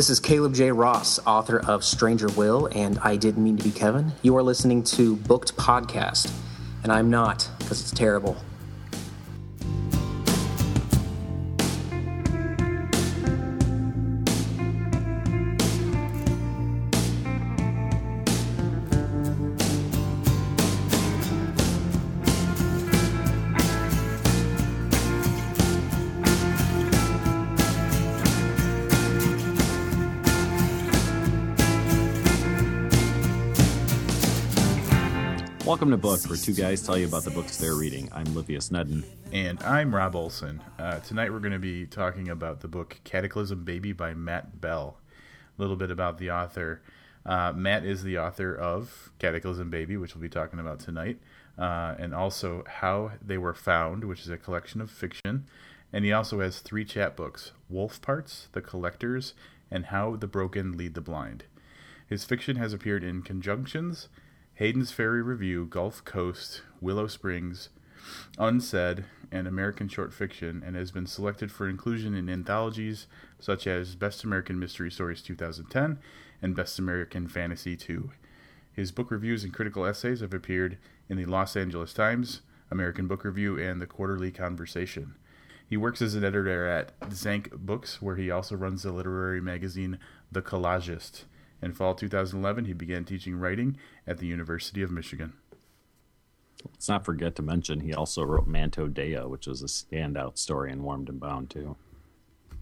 This is Caleb J. Ross, author of Stranger Will and I Didn't Mean to Be Kevin. You are listening to Booked Podcast, and I'm not because it's terrible. Book, where two guys tell you about the books they're reading. I'm Livius Nedin. And I'm Rob Olson. Uh, tonight we're going to be talking about the book Cataclysm Baby by Matt Bell. A little bit about the author. Uh, Matt is the author of Cataclysm Baby, which we'll be talking about tonight, uh, and also How They Were Found, which is a collection of fiction. And he also has three chapbooks Wolf Parts, The Collectors, and How the Broken Lead the Blind. His fiction has appeared in Conjunctions, Hayden's Ferry Review, Gulf Coast, Willow Springs, Unsaid, and American Short Fiction, and has been selected for inclusion in anthologies such as Best American Mystery Stories 2010 and Best American Fantasy 2. His book reviews and critical essays have appeared in the Los Angeles Times, American Book Review, and the Quarterly Conversation. He works as an editor at Dzanc Books, where he also runs the literary magazine The Collagist. In fall 2011, he began teaching writing at the University of Michigan. Let's not forget to mention he also wrote Mantodea, which was a standout story in Warmed and Bound, too.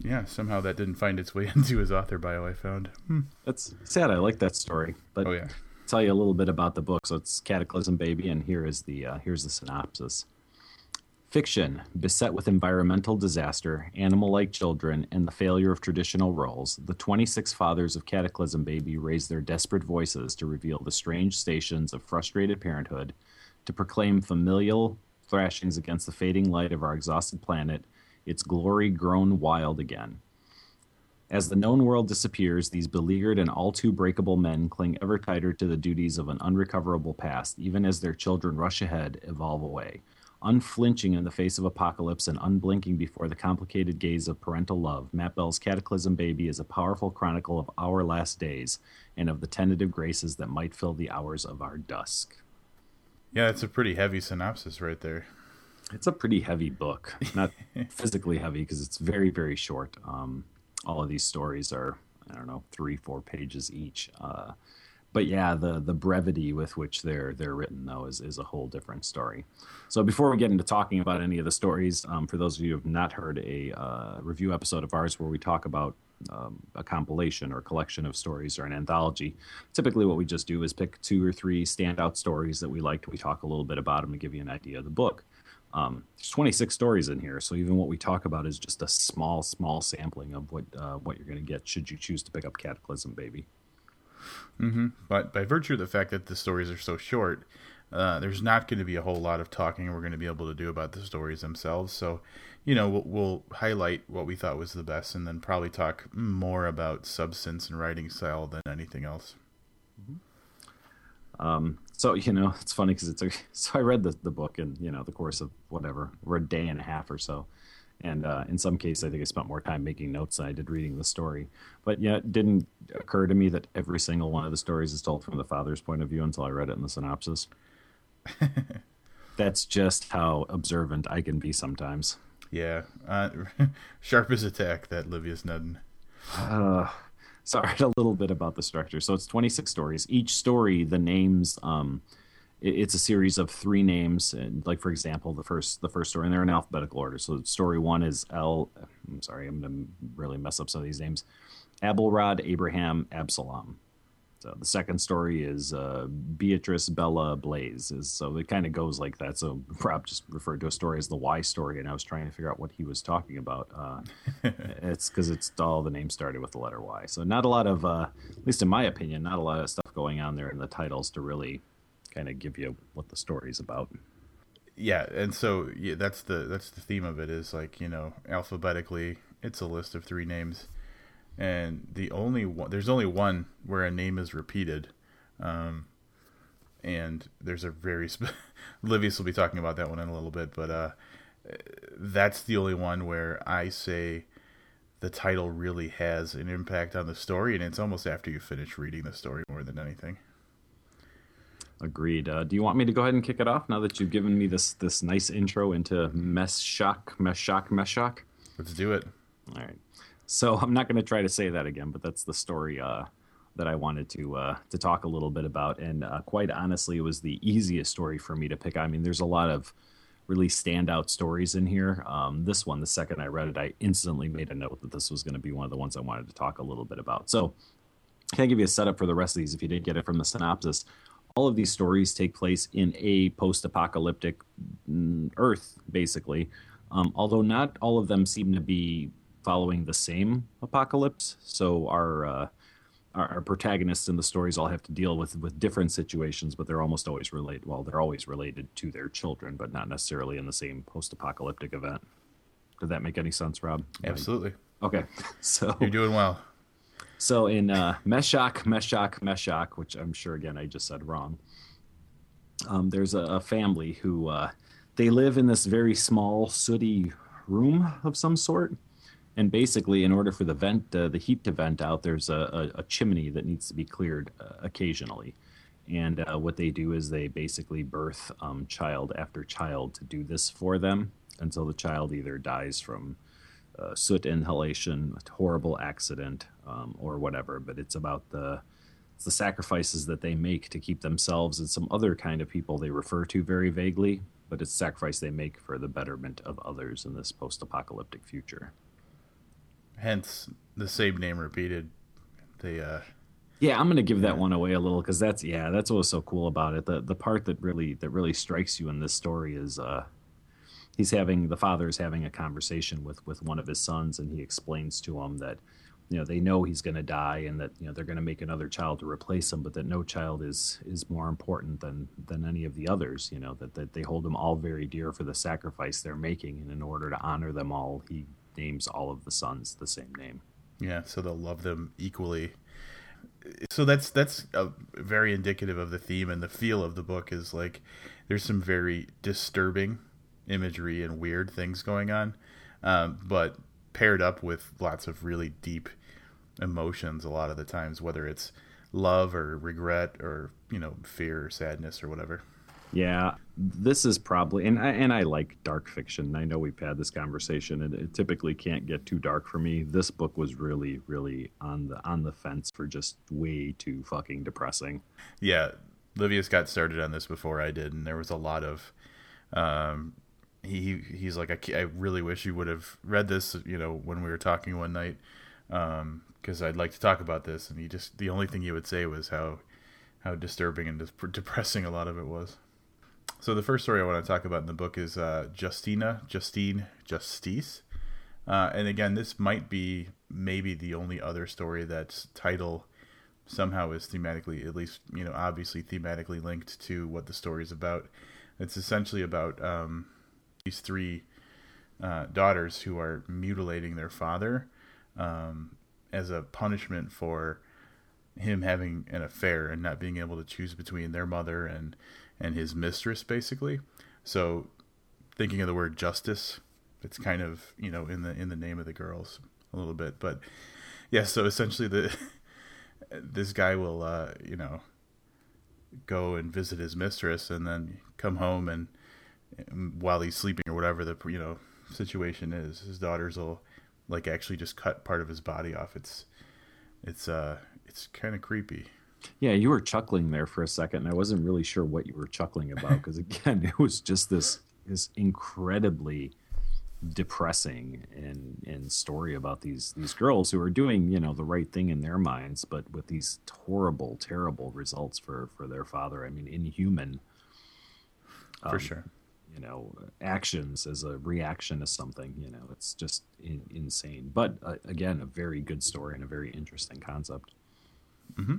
Yeah, somehow that didn't find its way into his author bio, I found. Hmm. That's sad. I like that story. But Oh, yeah. tell you a little bit about the book. So it's Cataclysm Baby, and here is the uh, here's the synopsis. Fiction, beset with environmental disaster, animal like children, and the failure of traditional roles, the 26 fathers of Cataclysm Baby raise their desperate voices to reveal the strange stations of frustrated parenthood, to proclaim familial thrashings against the fading light of our exhausted planet, its glory grown wild again. As the known world disappears, these beleaguered and all too breakable men cling ever tighter to the duties of an unrecoverable past, even as their children rush ahead, evolve away. Unflinching in the face of apocalypse and unblinking before the complicated gaze of parental love, Matt Bell's Cataclysm Baby is a powerful chronicle of our last days and of the tentative graces that might fill the hours of our dusk. Yeah, it's a pretty heavy synopsis right there. It's a pretty heavy book, not physically heavy because it's very, very short. Um, all of these stories are, I don't know, three, four pages each. Uh, but yeah, the the brevity with which they're they're written though is, is a whole different story. So before we get into talking about any of the stories, um, for those of you who have not heard a uh, review episode of ours where we talk about um, a compilation or collection of stories or an anthology, typically what we just do is pick two or three standout stories that we liked. We talk a little bit about them to give you an idea of the book. Um, there's 26 stories in here, so even what we talk about is just a small, small sampling of what uh, what you're going to get should you choose to pick up Cataclysm Baby. Hmm But by virtue of the fact that the stories are so short, uh, there's not going to be a whole lot of talking we're going to be able to do about the stories themselves. So, you know, we'll, we'll highlight what we thought was the best and then probably talk more about substance and writing style than anything else. Um, so you know, it's funny because it's a, so I read the the book in you know the course of whatever, or a day and a half or so, and uh, in some cases I think I spent more time making notes than I did reading the story. But yeah, it didn't occur to me that every single one of the stories is told from the father's point of view until I read it in the synopsis. That's just how observant I can be sometimes. Yeah. Uh, sharp as attack, that Livius Nedin. Uh, so I read a little bit about the structure. So it's 26 stories. Each story, the names, um, it's a series of three names. And like for example, the first the first story, and they're in alphabetical order. So story one is L. I'm sorry, I'm gonna really mess up some of these names. Abelrod, Abraham, Absalom. So the second story is uh, Beatrice, Bella, Blaze. So it kind of goes like that. So Rob just referred to a story as the Y story, and I was trying to figure out what he was talking about. Uh, it's because it's all the names started with the letter Y. So not a lot of, uh, at least in my opinion, not a lot of stuff going on there in the titles to really kind of give you what the story's about. yeah and so yeah, that's the that's the theme of it is like you know alphabetically it's a list of three names and the only one there's only one where a name is repeated um and there's a very sp- Livius will be talking about that one in a little bit but uh that's the only one where i say the title really has an impact on the story, and it's almost after you finish reading the story more than anything. Agreed. Uh, do you want me to go ahead and kick it off now that you've given me this this nice intro into Meshach, Meshach, Meshach? Let's do it. All right. So I'm not going to try to say that again, but that's the story uh, that I wanted to uh, to talk a little bit about. And uh, quite honestly, it was the easiest story for me to pick. I mean, there's a lot of really standout stories in here. Um, this one, the second I read it, I instantly made a note that this was going to be one of the ones I wanted to talk a little bit about. So, can I give you a setup for the rest of these if you didn't get it from the synopsis? All of these stories take place in a post-apocalyptic mm, Earth, basically. Um, although not all of them seem to be following the same apocalypse. So our, uh, our, our protagonists in the stories all have to deal with with different situations, but they're almost always related. Well, they're always related to their children, but not necessarily in the same post-apocalyptic event. Did that make any sense, Rob? Absolutely. Okay, so you're doing well. So in uh, Meshach, Meshach, Meshach, which I'm sure again I just said wrong. Um, there's a, a, family who uh, they live in this very small sooty room of some sort, and basically, in order for the vent, uh, the heat to vent out, there's a, a, a chimney that needs to be cleared uh, occasionally. And uh, what they do is they basically birth um, child after child to do this for them until the child either dies from uh, soot inhalation, a horrible accident, um, or whatever. But it's about the it's the sacrifices that they make to keep themselves and some other kind of people they refer to very vaguely. But it's sacrifice they make for the betterment of others in this post-apocalyptic future. Hence the same name repeated. They uh yeah, I'm gonna give that one away a little because that's yeah, that's what was so cool about it. The the part that really that really strikes you in this story is uh he's having the father is having a conversation with with one of his sons, and he explains to him that you know they know he's going to die and that you know they're going to make another child to replace him but that no child is is more important than than any of the others you know that, that they hold them all very dear for the sacrifice they're making and in order to honor them all he names all of the sons the same name. Yeah so they'll love them equally. So that's that's very indicative of the theme and the feel of the book is like there's some very disturbing imagery and weird things going on, um, but paired up with lots of really deep emotions a lot of the times, whether it's love or regret or you know fear or sadness or whatever. Yeah, this is probably and I, and I like dark fiction. I know we've had this conversation, and it typically can't get too dark for me. This book was really, really on the on the fence for just way too fucking depressing. Yeah, Livius got started on this before I did, and there was a lot of um, he he's like I, I really wish you would have read this you know when we were talking one night because um, I'd like to talk about this and he just the only thing he would say was how how disturbing and depressing a lot of it was. So the first story I want to talk about in the book is uh, Justina Justine Justice, uh, and again this might be maybe the only other story that's title somehow is thematically at least you know obviously thematically linked to what the story is about. It's essentially about um, these three uh, daughters who are mutilating their father um, as a punishment for him having an affair and not being able to choose between their mother and and his mistress basically. So thinking of the word justice it's kind of you know in the in the name of the girls a little bit. But yeah so essentially the this guy will uh you know go and visit his mistress and then come home and while he's sleeping or whatever the you know situation is, his daughters will like actually just cut part of his body off. It's it's uh it's kind of creepy. Yeah, you were chuckling there for a second, and I wasn't really sure what you were chuckling about because again, it was just this this incredibly depressing and and story about these these girls who are doing you know the right thing in their minds, but with these horrible, terrible results for for their father. I mean, inhuman. For um, sure you know actions as a reaction to something you know it's just in, insane. But uh, again a very good story and a very interesting concept. Mm-hmm.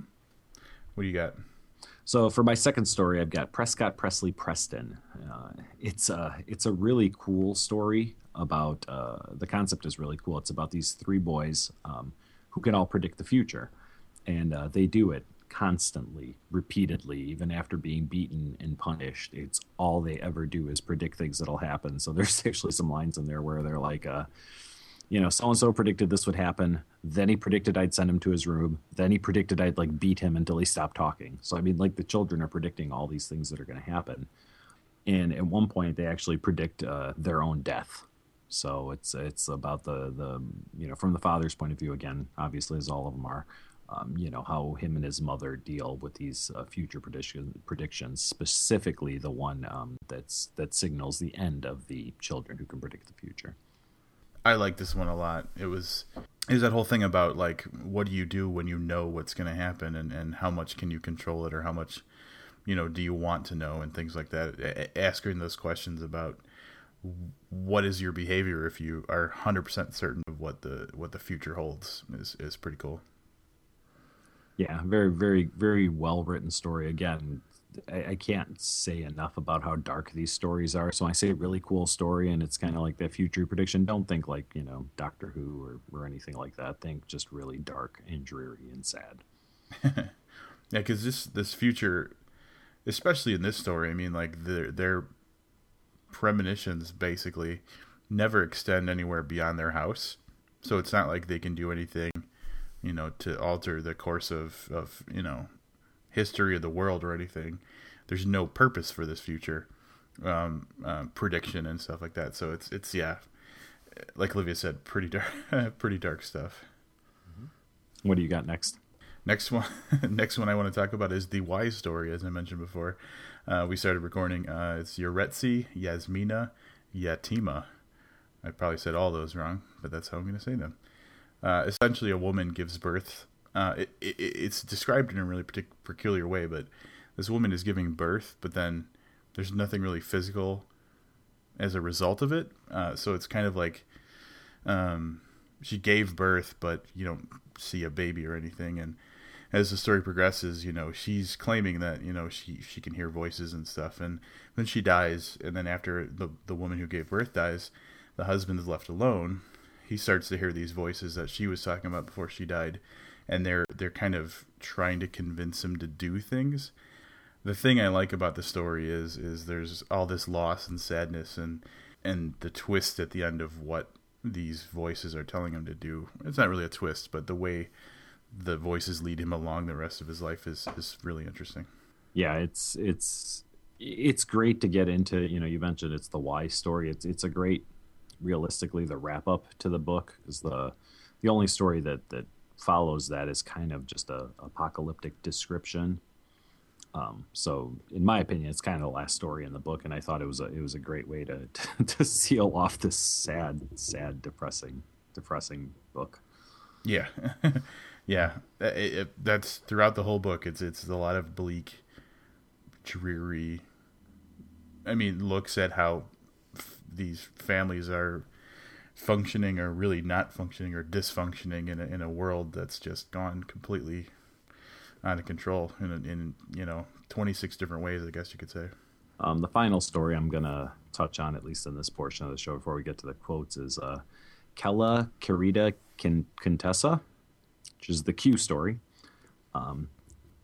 what do you got? So for my second story i've got prescott presley preston. Uh, it's a it's a really cool story about uh, the concept is really cool. It's about these three boys um, who can all predict the future. And uh, they do it constantly, repeatedly, even after being beaten and punished. It's all they ever do is predict things that'll happen. So there's actually some lines in there where they're like, uh, you know, so and so predicted this would happen. Then he predicted I'd send him to his room. Then he predicted I'd like beat him until he stopped talking. So I mean, like the children are predicting all these things that are going to happen. And at one point, they actually predict uh, their own death. So it's it's about the the you know from the father's point of view again, obviously as all of them are. Um, you know how him and his mother deal with these uh, future prediction, predictions, specifically the one um, that's that signals the end of the children who can predict the future. I like this one a lot. It was is that whole thing about like what do you do when you know what's going to happen and and how much can you control it or how much you know do you want to know and things like that. Asking those questions about what is your behavior if you are 100% certain of what the what the future holds is is pretty cool. Yeah, very very very well written story again I, I, can't say enough about how dark these stories are. So I say a really cool story, and it's kind of like that future prediction. Don't think like you know Doctor Who or, or anything like that. Think just really dark and dreary and sad. yeah, because this this future, especially in this story, I mean, like their their premonitions basically never extend anywhere beyond their house. So it's not like they can do anything, you know, to alter the course of of you know history of the world or anything. There's no purpose for this future um, um, prediction and stuff like that. So it's it's yeah, like Olivia said, pretty dark, pretty dark stuff. What do you got next? Next one, next one I want to talk about is the Y story, as I mentioned before. Uh, we started recording. Uh, it's Yoretzi, Yasmina, Yatima. I probably said all those wrong, but that's how I'm going to say them. Uh, essentially, a woman gives birth uh, it, it, it's described in a really partic- peculiar way, but this woman is giving birth, but then there's nothing really physical as a result of it. Uh, so it's kind of like um, she gave birth, but you don't see a baby or anything. And as the story progresses, you know, she's claiming that you know she she can hear voices and stuff, and then she dies. And then after the the woman who gave birth dies, the husband is left alone. He starts to hear these voices that she was talking about before she died and they're they're kind of trying to convince him to do things. The thing I like about the story is is there's all this loss and sadness and and the twist at the end of what these voices are telling him to do. It's not really a twist, but the way the voices lead him along the rest of his life is is really interesting. Yeah, it's it's it's great to get into. You know, you mentioned it's the why story. It's it's a great, realistically, the wrap up to the book is the the only story that that follows that is kind of just a apocalyptic description. Um, so, in my opinion, it's kind of the last story in the book, and I thought it was a it was a great way to to, to seal off this sad, sad, depressing, depressing book. Yeah, yeah, it, it, that's throughout the whole book. It's it's a lot of bleak, dreary. I mean, looks at how these families are functioning or really not functioning or dysfunctioning in a, in a world that's just gone completely out of control in, in you know 26 different ways i guess you could say um, the final story i'm going to touch on at least in this portion of the show before we get to the quotes is uh, Kella Querida Contessa, which is the Q story. Um,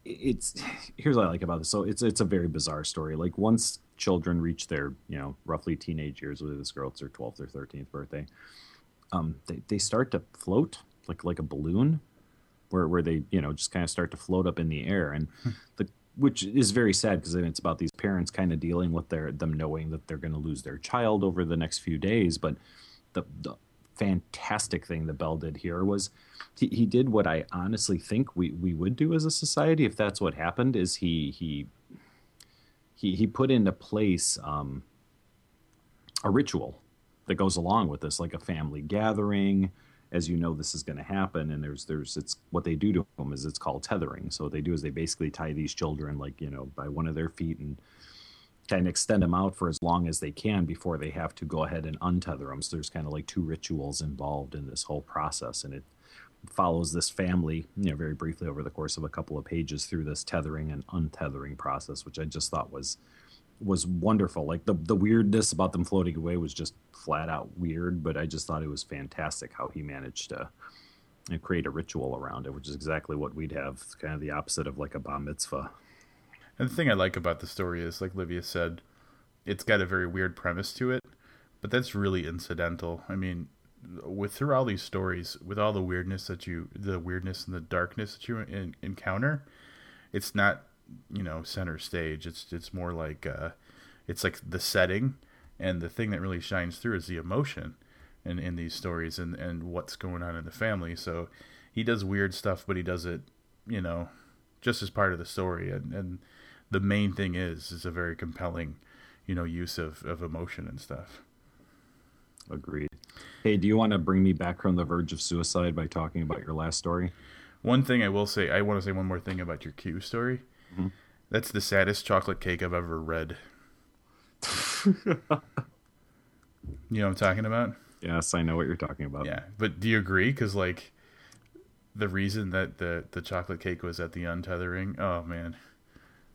it's here's what I like about this. So it's it's a very bizarre story. Like once children reach their you know roughly teenage years with this girl it's her 12th or 13th birthday um, they, they start to float like like a balloon where, where they you know just kind of start to float up in the air and hmm. the which is very sad because it's about these parents kind of dealing with their them knowing that they're going to lose their child over the next few days but the, the fantastic thing that Bell did here was he, he did what I honestly think we, we would do as a society if that's what happened is he he he he put into place um, a ritual that goes along with this, like a family gathering. As you know, this is going to happen, and there's there's it's what they do to them is it's called tethering. So what they do is they basically tie these children like you know by one of their feet and kind of extend them out for as long as they can before they have to go ahead and untether them. So there's kind of like two rituals involved in this whole process, and it follows this family, you know, very briefly over the course of a couple of pages through this tethering and untethering process, which I just thought was was wonderful. Like the the weirdness about them floating away was just flat out weird, but I just thought it was fantastic how he managed to create a ritual around it, which is exactly what we'd have, it's kind of the opposite of like a bar mitzvah. And the thing I like about the story is, like Livia said, it's got a very weird premise to it, but that's really incidental. I mean, with through all these stories, with all the weirdness that you, the weirdness and the darkness that you in, encounter, it's not you know center stage. It's it's more like uh, it's like the setting, and the thing that really shines through is the emotion in in these stories and and what's going on in the family. So he does weird stuff, but he does it, you know, just as part of the story. And and the main thing is is a very compelling, you know, use of of emotion and stuff. Agreed. Hey, do you want to bring me back from the verge of suicide by talking about your last story? One thing I will say, I want to say one more thing about your Q story. Mm-hmm. That's the saddest chocolate cake I've ever read. you know what I'm talking about? Yes, I know what you're talking about. Yeah, but do you agree? Because like, the reason that the the chocolate cake was at the untethering. Oh man.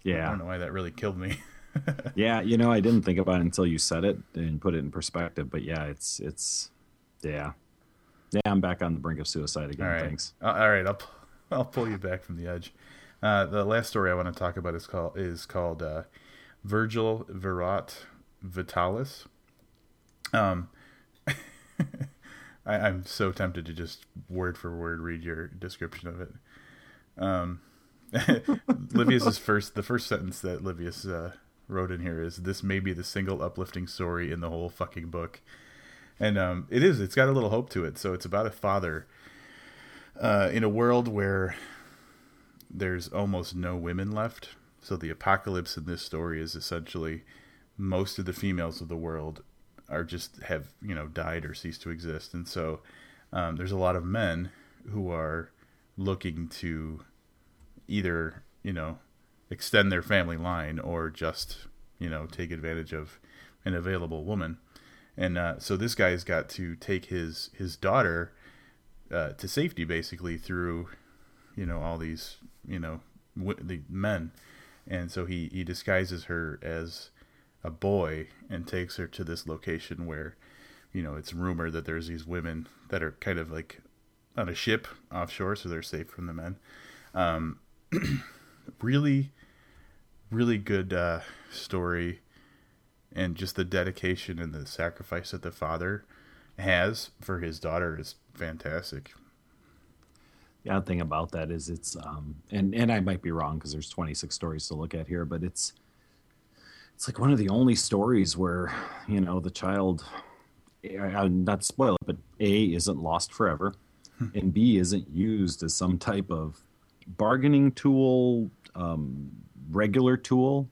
Yeah. I don't know why that really killed me. yeah, you know, I didn't think about it until you said it and put it in perspective. But yeah, it's it's yeah, yeah. I'm back on the brink of suicide again. All right. Thanks. Uh, all right, I'll I'll pull you back from the edge. Uh, the last story I want to talk about is called is called uh, Virgil Virat Vitalis. Um, I, am so tempted to just word for word read your description of it. Um, Livius's first, the first sentence that Livius uh, wrote in here is, "This may be the single uplifting story in the whole fucking book," and um, it is. It's got a little hope to it. So it's about a father uh, in a world where there's almost no women left. So the apocalypse in this story is essentially most of the females of the world are just have you know died or ceased to exist, and so um, there's a lot of men who are looking to either you know extend their family line or just you know take advantage of an available woman, and uh, so this guy's got to take his his daughter uh, to safety basically through you know all these you know w- the men, and so he he disguises her as a boy and takes her to this location where, you know, it's rumored that there's these women that are kind of like on a ship offshore, so they're safe from the men. Um, really, really good uh, story, and just the dedication and the sacrifice that the father has for his daughter is fantastic. The odd thing about that is it's, um, and and I might be wrong because there's 26 stories to look at here, but it's it's like one of the only stories where you know the child I, not spoil it but a isn't lost forever hmm. and b isn't used as some type of bargaining tool um, regular tool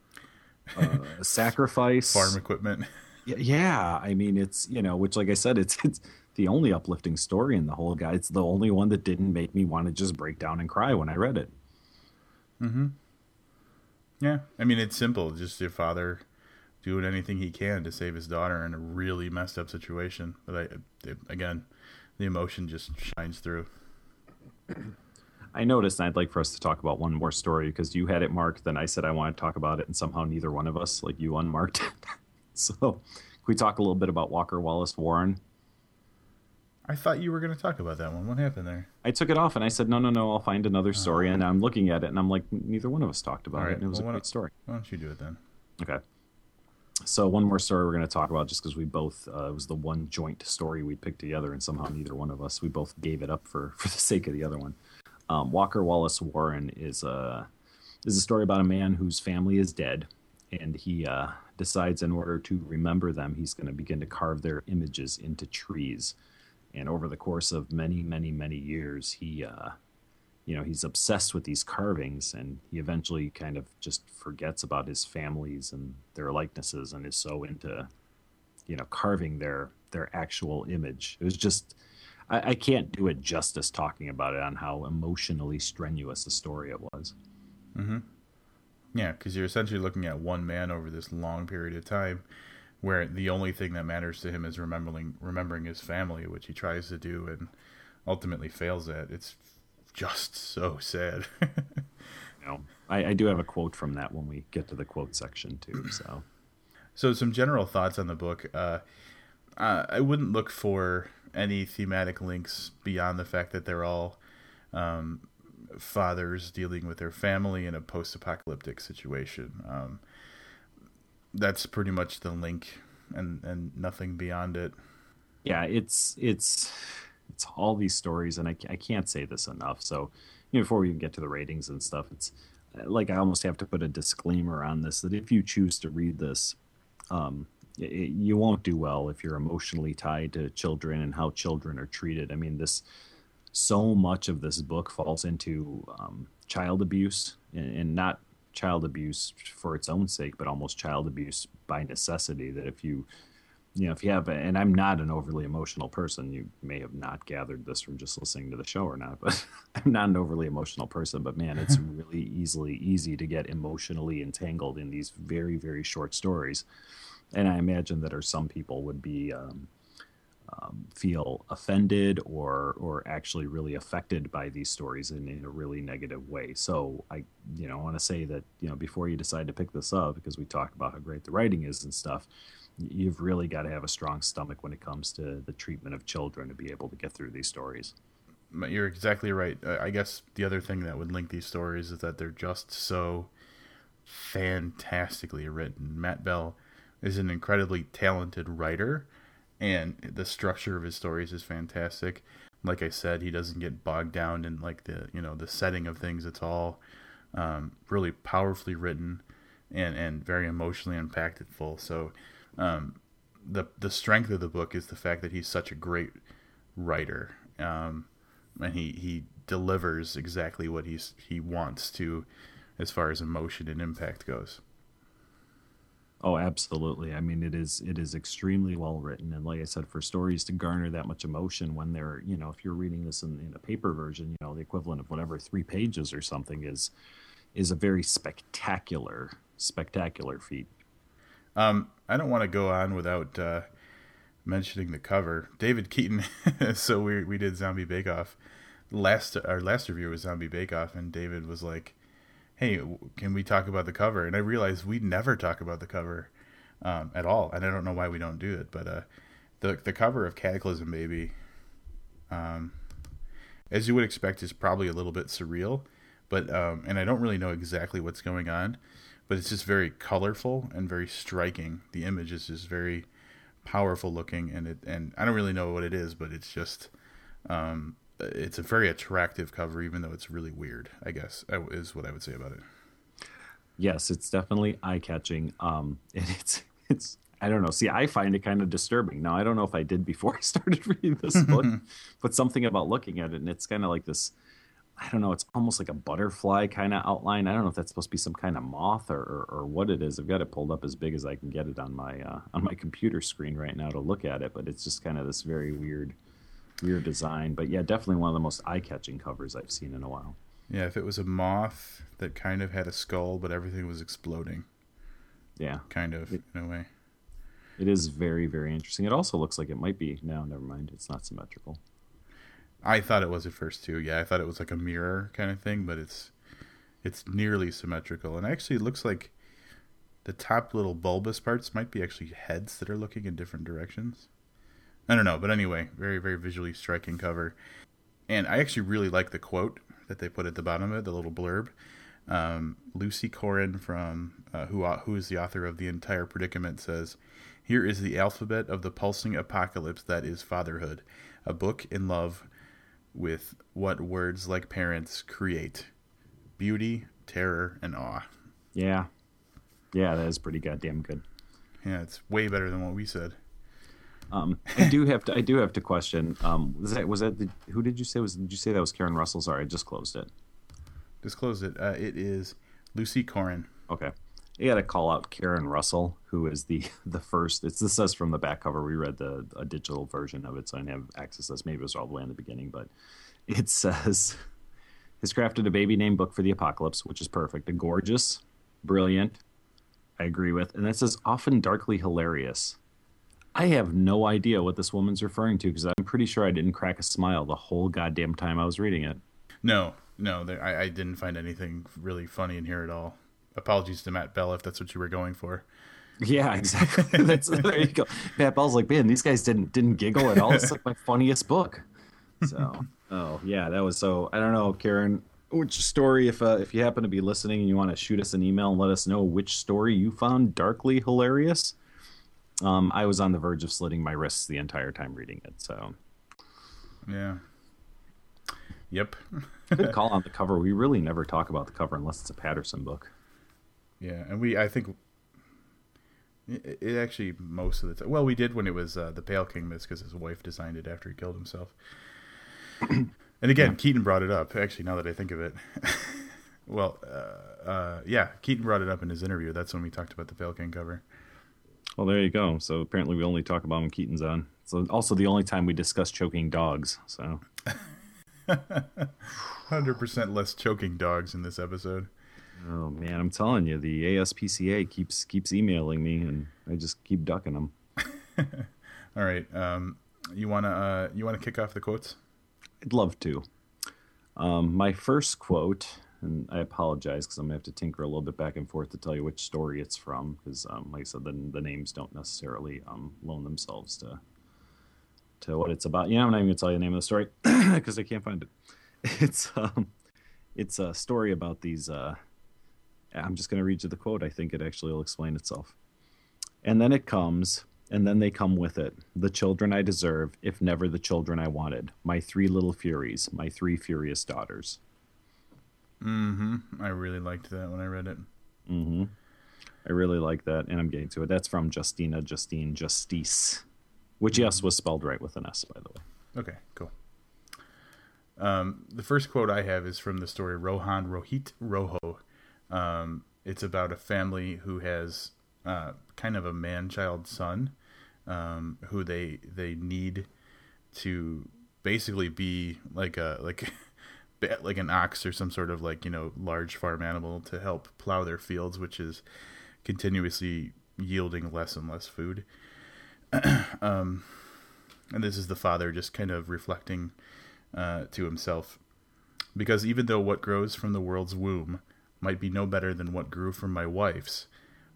uh, sacrifice farm equipment yeah i mean it's you know which like i said it's it's the only uplifting story in the whole guy it's the only one that didn't make me want to just break down and cry when i read it mm-hmm yeah, I mean it's simple. Just your father doing anything he can to save his daughter in a really messed up situation. But I, again, the emotion just shines through. I noticed, and I'd like for us to talk about one more story because you had it marked, then I said I want to talk about it, and somehow neither one of us, like you, unmarked. it. so, can we talk a little bit about Walker Wallace Warren? I thought you were going to talk about that one. What happened there? I took it off and I said, no, no, no, I'll find another story. And I'm looking at it and I'm like, neither one of us talked about right. it. And it was well, a great story. Why don't you do it then? Okay. So one more story we're going to talk about just because we both, uh, it was the one joint story we picked together and somehow neither one of us, we both gave it up for, for the sake of the other one. Um, Walker Wallace Warren is a, is a story about a man whose family is dead and he uh, decides in order to remember them, he's going to begin to carve their images into trees. And over the course of many many many years he uh, you know he's obsessed with these carvings and he eventually kind of just forgets about his families and their likenesses and is so into you know carving their their actual image. It was just I, I can't do it justice talking about it on how emotionally strenuous the story it was mm-hmm yeah because you're essentially looking at one man over this long period of time where the only thing that matters to him is remembering remembering his family, which he tries to do and ultimately fails at. It's just so sad. no, I, I do have a quote from that when we get to the quote section too. So, so some general thoughts on the book. Uh, uh, I wouldn't look for any thematic links beyond the fact that they're all um, fathers dealing with their family in a post-apocalyptic situation. Um, that's pretty much the link and and nothing beyond it yeah, it's it's it's all these stories, and I, I can't say this enough. So, you know, before we even get to the ratings and stuff, it's like I almost have to put a disclaimer on this that if you choose to read this, um, it, you won't do well if you're emotionally tied to children and how children are treated. I mean, this so much of this book falls into um, child abuse and, and not child abuse for its own sake, but almost child abuse by necessity. That if you you know, if you have, and I'm not an overly emotional person, you may have not gathered this from just listening to the show or not, but I'm not an overly emotional person. But man, it's really easily easy to get emotionally entangled in these very, very short stories. And I imagine that, or some people would be um, um, feel offended or or actually really affected by these stories in, in a really negative way. So I, you know, want to say that you know before you decide to pick this up, because we talk about how great the writing is and stuff you've really got to have a strong stomach when it comes to the treatment of children to be able to get through these stories. You're exactly right. I guess the other thing that would link these stories is that they're just so fantastically written. Matt Bell is an incredibly talented writer, and the structure of his stories is fantastic. Like I said, he doesn't get bogged down in like the you know the setting of things. It's all um, really powerfully written and and very emotionally impactful. So um, the the strength of the book is the fact that he's such a great writer, um, and he he delivers exactly what he's he wants to, as far as emotion and impact goes. Oh, absolutely. I mean, it is it is extremely well written, and like I said, for stories to garner that much emotion when they're you know if you're reading this in, in a paper version, you know the equivalent of whatever three pages or something is is a very spectacular spectacular feat. Um, I don't want to go on without uh, mentioning the cover. David Keaton. so we we did Zombie Bake Off. Last our last review was Zombie Bake Off, and David was like, "Hey, can we talk about the cover?" And I realized we never talk about the cover um, at all, and I don't know why we don't do it. But uh, the the cover of Cataclysm Baby, um, as you would expect, is probably a little bit surreal. But um, and I don't really know exactly what's going on but it's just very colorful and very striking. The image is just very powerful looking, and it and I don't really know what it is, but it's just um, it's a very attractive cover, even though it's really weird. I guess is what I would say about it. Yes, it's definitely eye catching. Um, and it's it's I don't know. See, I find it kind of disturbing. Now, I don't know if I did before I started reading this book, but something about looking at it, and it's kind of like this I don't know, it's almost like a butterfly kind of outline. I don't know if that's supposed to be some kind of moth or, or, or, what it is. I've got it pulled up as big as I can get it on my uh, on my computer screen right now to look at it, but it's just kind of this very weird weird design. But yeah, definitely one of the most eye catching covers I've seen in a while. Yeah, if it was a moth that kind of had a skull, but everything was exploding. Yeah, kind of it, in a way. It is very very interesting. It also looks like it might be. No, never mind. It's not symmetrical. I thought it was at first too. Yeah, I thought it was like a mirror kind of thing, but it's it's nearly symmetrical, and actually it looks like the top little bulbous parts might be actually heads that are looking in different directions. I don't know, but anyway, very very visually striking cover, and I actually really like the quote that they put at the bottom of it, the little blurb. Um, Lucy Corin from uh, who who is the author of the entire predicament says, "Here is the alphabet of the pulsing apocalypse that is fatherhood, a book in love." with what words like parents create beauty, terror, and awe. Yeah. Yeah, that is pretty goddamn good. Yeah, it's way better than what we said. Um, I do have to. I do have to question. Um, was that was that the, who did you say was? Did you say that was Karen Russell? Sorry, I just closed it. Just closed it. Uh, it is Lucy Corin. Okay. I got to call out Karen Russell, who is the the first. It's this says from the back cover. We read the a digital version of it, so I didn't have access to this. Maybe it was all the way in the beginning, but it says has crafted a baby name book for the apocalypse, which is perfect. A gorgeous, brilliant. I agree with, and that says often darkly hilarious. I have no idea what this woman's referring to because I'm pretty sure I didn't crack a smile the whole goddamn time I was reading it. No, no, there, I, I didn't find anything really funny in here at all apologies to Matt Bell if that's what you were going for. Yeah, exactly. that's there you go. Matt Bell's like, man, these guys didn't didn't giggle at all. It's like my funniest book. So, oh yeah, that was so. I don't know, Karen. Which story? If uh, if you happen to be listening and you want to shoot us an email and let us know which story you found darkly hilarious, Um, I was on the verge of slitting my wrists the entire time reading it. So, yeah, yep. good call on the cover. We really never talk about the cover unless it's a Patterson book. Yeah, and we I think it, it actually most of the time. Well, we did when it was uh, the Pale King Myths because his wife designed it after he killed himself. and again, yeah. Keaton brought it up. Actually, now that I think of it, well, uh, uh, yeah, Keaton brought it up in his interview. That's when we talked about the Pale King cover. Well, there you go. So apparently, we only talk about when Keaton's on. So also the only time we discuss choking dogs. So. Hundred percent less choking dogs in this episode. Oh man, I'm telling you, the ASPCA keeps keeps emailing me, and I just keep ducking them. All right, um, you wanna uh, you wanna kick off the quotes? I'd love to. Um, my first quote, and I apologize because I'm gonna have to tinker a little bit back and forth to tell you which story it's from, because um, like I said, the, the names don't necessarily um, loan themselves to to what it's about. Yeah, I'm not even gonna tell you the name of the story because I can't find it. It's um, it's a story about these uh I'm just to read you the quote. I think it actually will explain itself. And then it comes, and then they come with it the children I deserve, if never the children I wanted. My three little furies, my three furious daughters. Mm hmm. I really liked that when I read it. Mm hmm. I really like that, and I'm getting to it. That's from Justina, Justine, Justice, which, yes, mm-hmm. was spelled right with an S, by the way. Okay, cool. Um, the first quote I have is from the story Rohan Rohit Roho um, it's about a family who has uh, kind of a man-child son um, who they they need to basically be like a like like an ox or some sort of like you know large farm animal to help plow their fields, which is continuously yielding less and less food. um, and this is the father just kind of reflecting uh, to himself, because even though what grows from the world's womb might be no better than what grew from my wife's.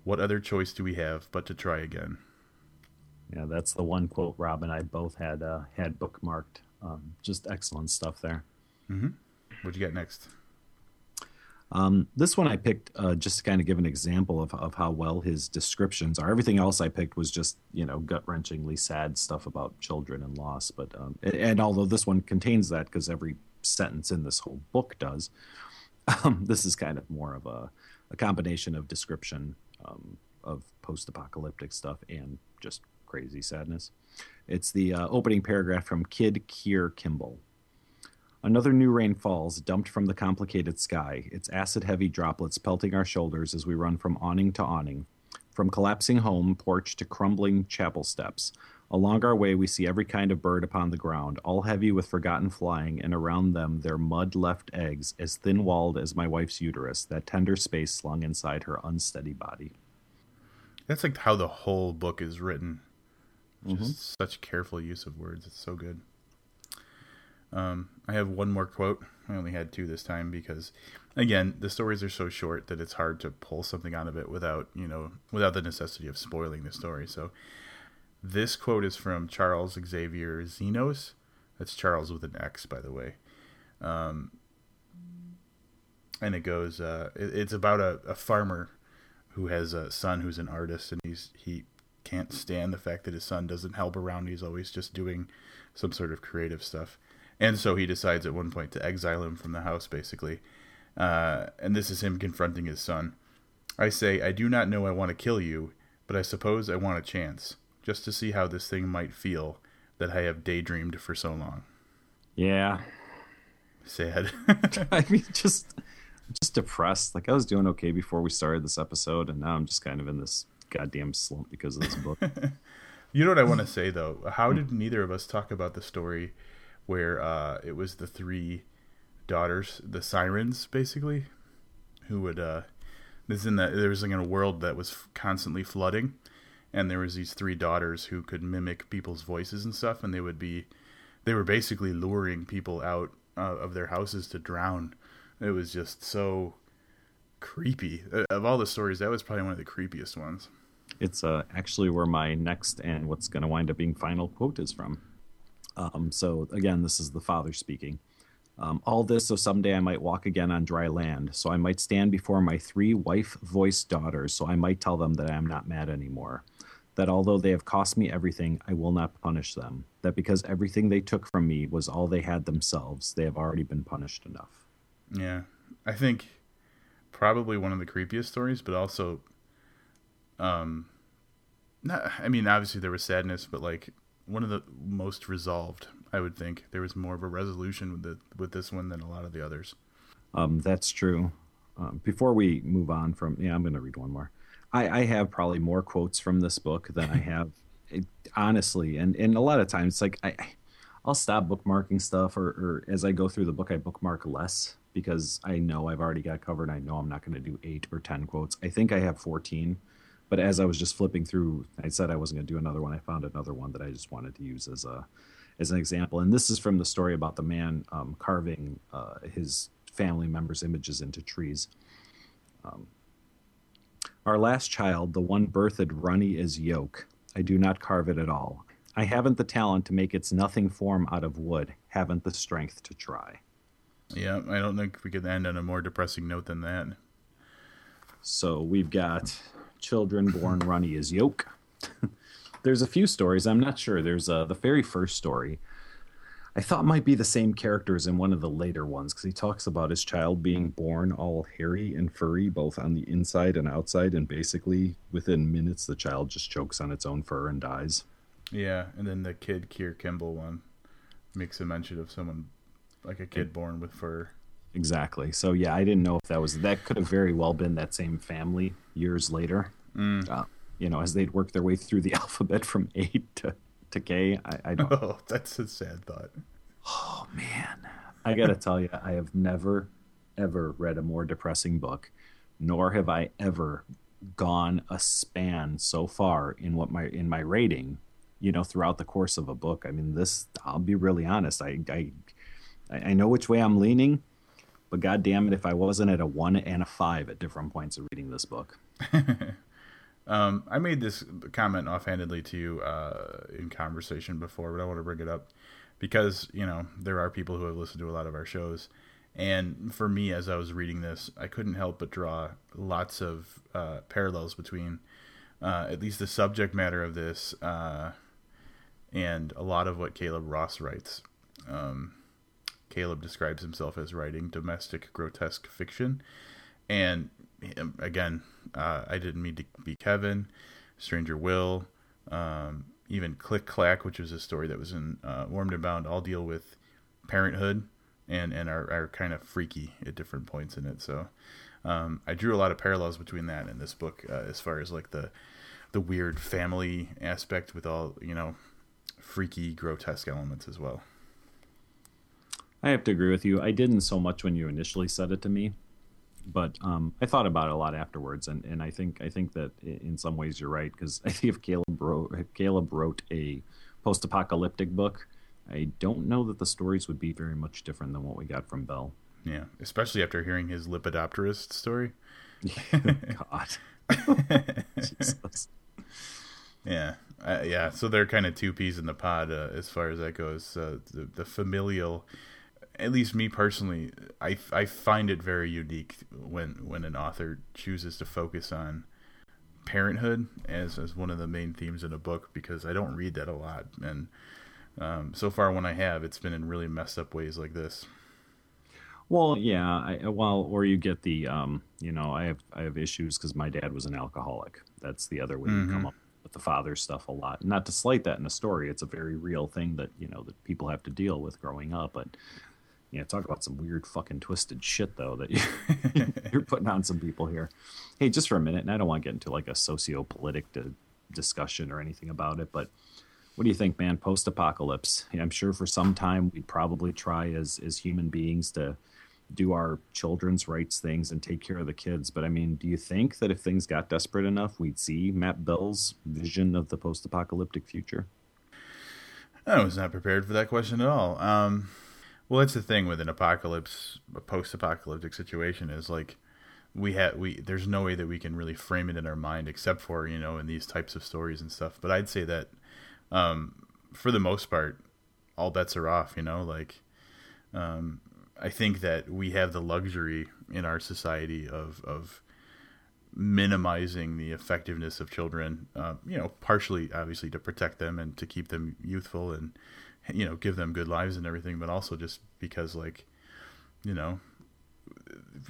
What other choice do we have but to try again? Yeah, that's the one quote Rob and I both had uh, had bookmarked. Um, just excellent stuff there. Mm-hmm. What'd you get next? Um, this one I picked uh, just to kind of give an example of, of how well his descriptions are. Everything else I picked was just you know gut wrenchingly sad stuff about children and loss. But um, and, and although this one contains that because every sentence in this whole book does, um, this is kind of more of a, a combination of description um, of post apocalyptic stuff and just crazy sadness. It's the uh, opening paragraph from Kid Keir Kimball. Another new rain falls, dumped from the complicated sky, its acid heavy droplets pelting our shoulders as we run from awning to awning, from collapsing home porch to crumbling chapel steps, Along our way, we see every kind of bird upon the ground, all heavy with forgotten flying, and around them their mud left eggs, as thin walled as my wife's uterus, that tender space slung inside her unsteady body. That's like how the whole book is written. Just mm-hmm. such careful use of words. It's so good. Um, I have one more quote. I only had two this time because, again, the stories are so short that it's hard to pull something out of it without, you know, without the necessity of spoiling the story. So, this quote is from Charles Xavier Xenos. That's Charles with an X, by the way. Um, and it goes, uh, it, it's about a, a farmer who has a son who's an artist, and he's he can't stand the fact that his son doesn't help around. He's always just doing some sort of creative stuff, and so he decides at one point to exile him from the house, basically. Uh, and this is him confronting his son. I say, I do not know I want to kill you, but I suppose I want a chance just to see how this thing might feel that I have daydreamed for so long. Yeah. Sad. I mean, just just depressed. Like I was doing okay before we started this episode, and now I'm just kind of in this goddamn slump because of this book. you know what I want to say though? How did neither of us talk about the story where uh, it was the three daughters, the sirens, basically, who would uh, this is in that there was like in a world that was constantly flooding, and there was these three daughters who could mimic people's voices and stuff, and they would be, they were basically luring people out uh, of their houses to drown. It was just so creepy. Uh, of all the stories, that was probably one of the creepiest ones. It's uh, actually where my next and what's going to wind up being final quote is from. Um, so again, this is the father speaking. Um, all this so someday I might walk again on dry land, so I might stand before my three wife voiced daughters, so I might tell them that I am not mad anymore that although they have cost me everything, I will not punish them. That because everything they took from me was all they had themselves, they have already been punished enough. Yeah. I think probably one of the creepiest stories, but also um not I mean obviously there was sadness, but like one of the most resolved, I would think. There was more of a resolution with the with this one than a lot of the others. Um, that's true. Um, before we move on from, yeah, I'm going to read one more. I, I have probably more quotes from this book than I have, it, honestly. And and a lot of times, it's like I, I'll stop bookmarking stuff, or, or as I go through the book, I bookmark less because I know I've already got covered. I know I'm not going to do eight or ten quotes. I think I have 14, but as I was just flipping through, I said I wasn't going to do another one. I found another one that I just wanted to use as a as an example. And this is from the story about the man um, carving uh, his family members' images into trees. Um, our last child, the one birthed runny as yoke, I do not carve it at all. I haven't the talent to make its nothing form out of wood, haven't the strength to try. Yeah, I don't think we could end on a more depressing note than that. So we've got children born runny as yolk. There's a few stories. I'm not sure. There's uh, the very first story I thought might be the same characters in one of the later ones because he talks about his child being born all hairy and furry, both on the inside and outside, and basically within minutes the child just chokes on its own fur and dies. Yeah, and then the kid Kier Kimball one makes a mention of someone like a kid born with fur. Exactly. So yeah, I didn't know if that was that could have very well been that same family years later. Mm. Uh, you know, as they'd work their way through the alphabet from A to to K. I, I don't. Oh, that's a sad thought. Oh man, I gotta tell you, I have never, ever read a more depressing book, nor have I ever gone a span so far in what my in my rating. You know, throughout the course of a book. I mean, this. I'll be really honest. I I I know which way I'm leaning, but god damn it, if I wasn't at a one and a five at different points of reading this book. Um, I made this comment offhandedly to you uh, in conversation before, but I want to bring it up because you know there are people who have listened to a lot of our shows, and for me, as I was reading this, I couldn't help but draw lots of uh, parallels between uh, at least the subject matter of this uh, and a lot of what Caleb Ross writes. Um, Caleb describes himself as writing domestic grotesque fiction, and um, again, uh, I didn't mean to be Kevin, Stranger Will, um, even Click Clack, which was a story that was in uh, Warmed and Bound, all deal with parenthood and and are, are kind of freaky at different points in it. So um, I drew a lot of parallels between that and this book uh, as far as like the the weird family aspect with all you know freaky grotesque elements as well. I have to agree with you. I didn't so much when you initially said it to me but um, I thought about it a lot afterwards, and, and I think I think that in some ways you're right because I think if Caleb wrote if Caleb wrote a post-apocalyptic book, I don't know that the stories would be very much different than what we got from Bell. Yeah, especially after hearing his Lepidopterist story. God, Jesus. Yeah, uh, yeah. So they're kind of two peas in the pod uh, as far as that goes. Uh, the, the familial at least me personally, I, I find it very unique when when an author chooses to focus on parenthood as as one of the main themes in a book because I don't read that a lot, and um, so far when I have, it's been in really messed up ways like this. Well, yeah, I, well, or you get the, um, you know, I have I have issues because my dad was an alcoholic. That's the other way mm-hmm. you come up with the father stuff a lot. Not to slight that in a story, it's a very real thing that you know that people have to deal with growing up. But yeah, talk about some weird fucking twisted shit though that you, you're putting on some people here. Hey, just for a minute, and I don't want to get into like a socio-politic discussion or anything about it, but what do you think, man? Post-apocalypse. Yeah, I'm sure for some time we'd probably try as as human beings to do our children's rights things and take care of the kids. But I mean, do you think that if things got desperate enough, we'd see Matt Bell's vision of the post-apocalyptic future? I was not prepared for that question at all. Um, well, that's the thing with an apocalypse, a post-apocalyptic situation is like we have we there's no way that we can really frame it in our mind except for you know in these types of stories and stuff. But I'd say that um, for the most part, all bets are off. You know, like um, I think that we have the luxury in our society of of minimizing the effectiveness of children. Uh, you know, partially obviously to protect them and to keep them youthful and you know give them good lives and everything, but also just because like you know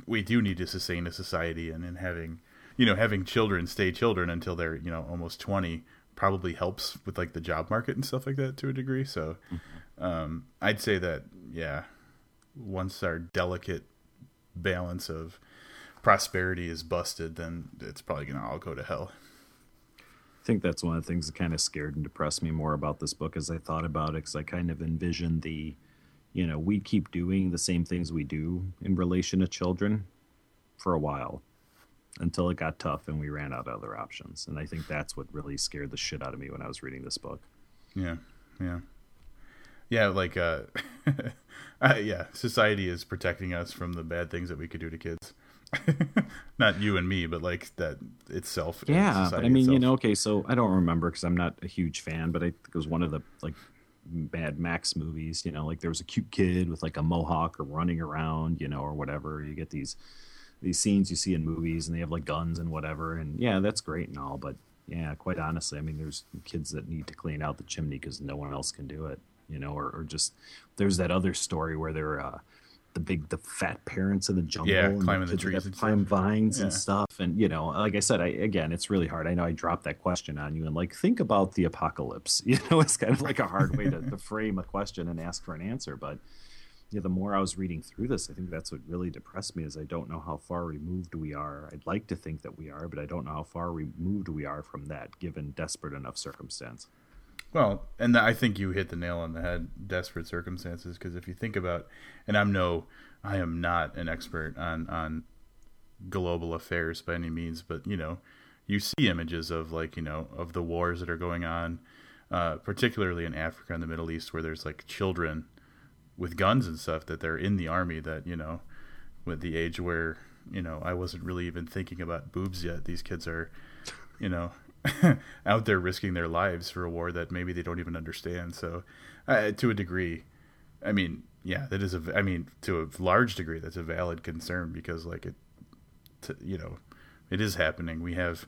we do need to sustain a society and in having you know having children stay children until they're you know almost 20 probably helps with like the job market and stuff like that to a degree. So um, i'd say that yeah once our delicate balance of prosperity is busted then it's probably gonna all go to hell I think that's one of the things that kind of scared and depressed me more about this book as I thought about it, because I kind of envisioned the, you know, we keep doing the same things we do in relation to children for a while until it got tough and we ran out of other options. And I think that's what really scared the shit out of me when I was reading this book. Yeah, yeah, yeah. Like, uh, uh, yeah, society is protecting us from the bad things that we could do to kids. Not you and me, but like that itself. Yeah, but I mean, itself. you know, okay, so I don't remember because I'm not a huge fan, but I think it was one of the like Mad Max movies. You know, like there was a cute kid with like a mohawk or running around, you know, or whatever. You get these these scenes you see in movies, and they have like guns and whatever, and yeah, that's great and all, but yeah, quite honestly, I mean, there's kids that need to clean out the chimney because no one else can do it, you know, or, or just there's that other story where they're uh, the big the fat parents in the jungle, Yeah, and climbing the kids trees and climb stuff. vines Yeah. and stuff, and you know, like I said, I again, it's really hard. I know I dropped that question on you, and like think about the apocalypse. You know, it's kind of like a hard way to, to frame a question and ask for an answer, but yeah, the more I was reading through this, I think that's what really depressed me is I don't know how far removed we are. I'd like to think that we are, but I don't know how far removed we are from that given desperate enough circumstance. Well, and I think you hit the nail on the head. Desperate circumstances, because if you think about, and I'm no, I am not an expert on on global affairs by any means, but you know, you see images of like you know of the wars that are going on, uh, particularly in Africa and the Middle East, where there's like children with guns and stuff that they're in the army that you know, with the age where you know I wasn't really even thinking about boobs yet. These kids are, you know, out there risking their lives for a war that maybe they don't even understand. So, uh, to a degree, I mean, yeah, that is a. I mean, to a large degree, that's a valid concern because, like, it, t- you know, it is happening. We have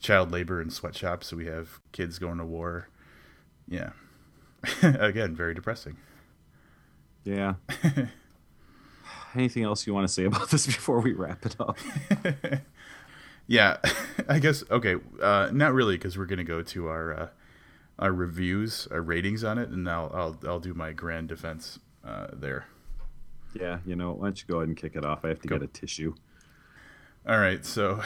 child labor in sweatshops. We have kids going to war. Yeah, again, very depressing. Yeah. Anything else you want to say about this before we wrap it up? Yeah, I guess okay. Uh, not really, because we're gonna go to our uh, our reviews, our ratings on it, and I'll I'll I'll do my grand defense uh, there. Yeah, you know, why don't you go ahead and kick it off? I have to Go. get a tissue. All right, so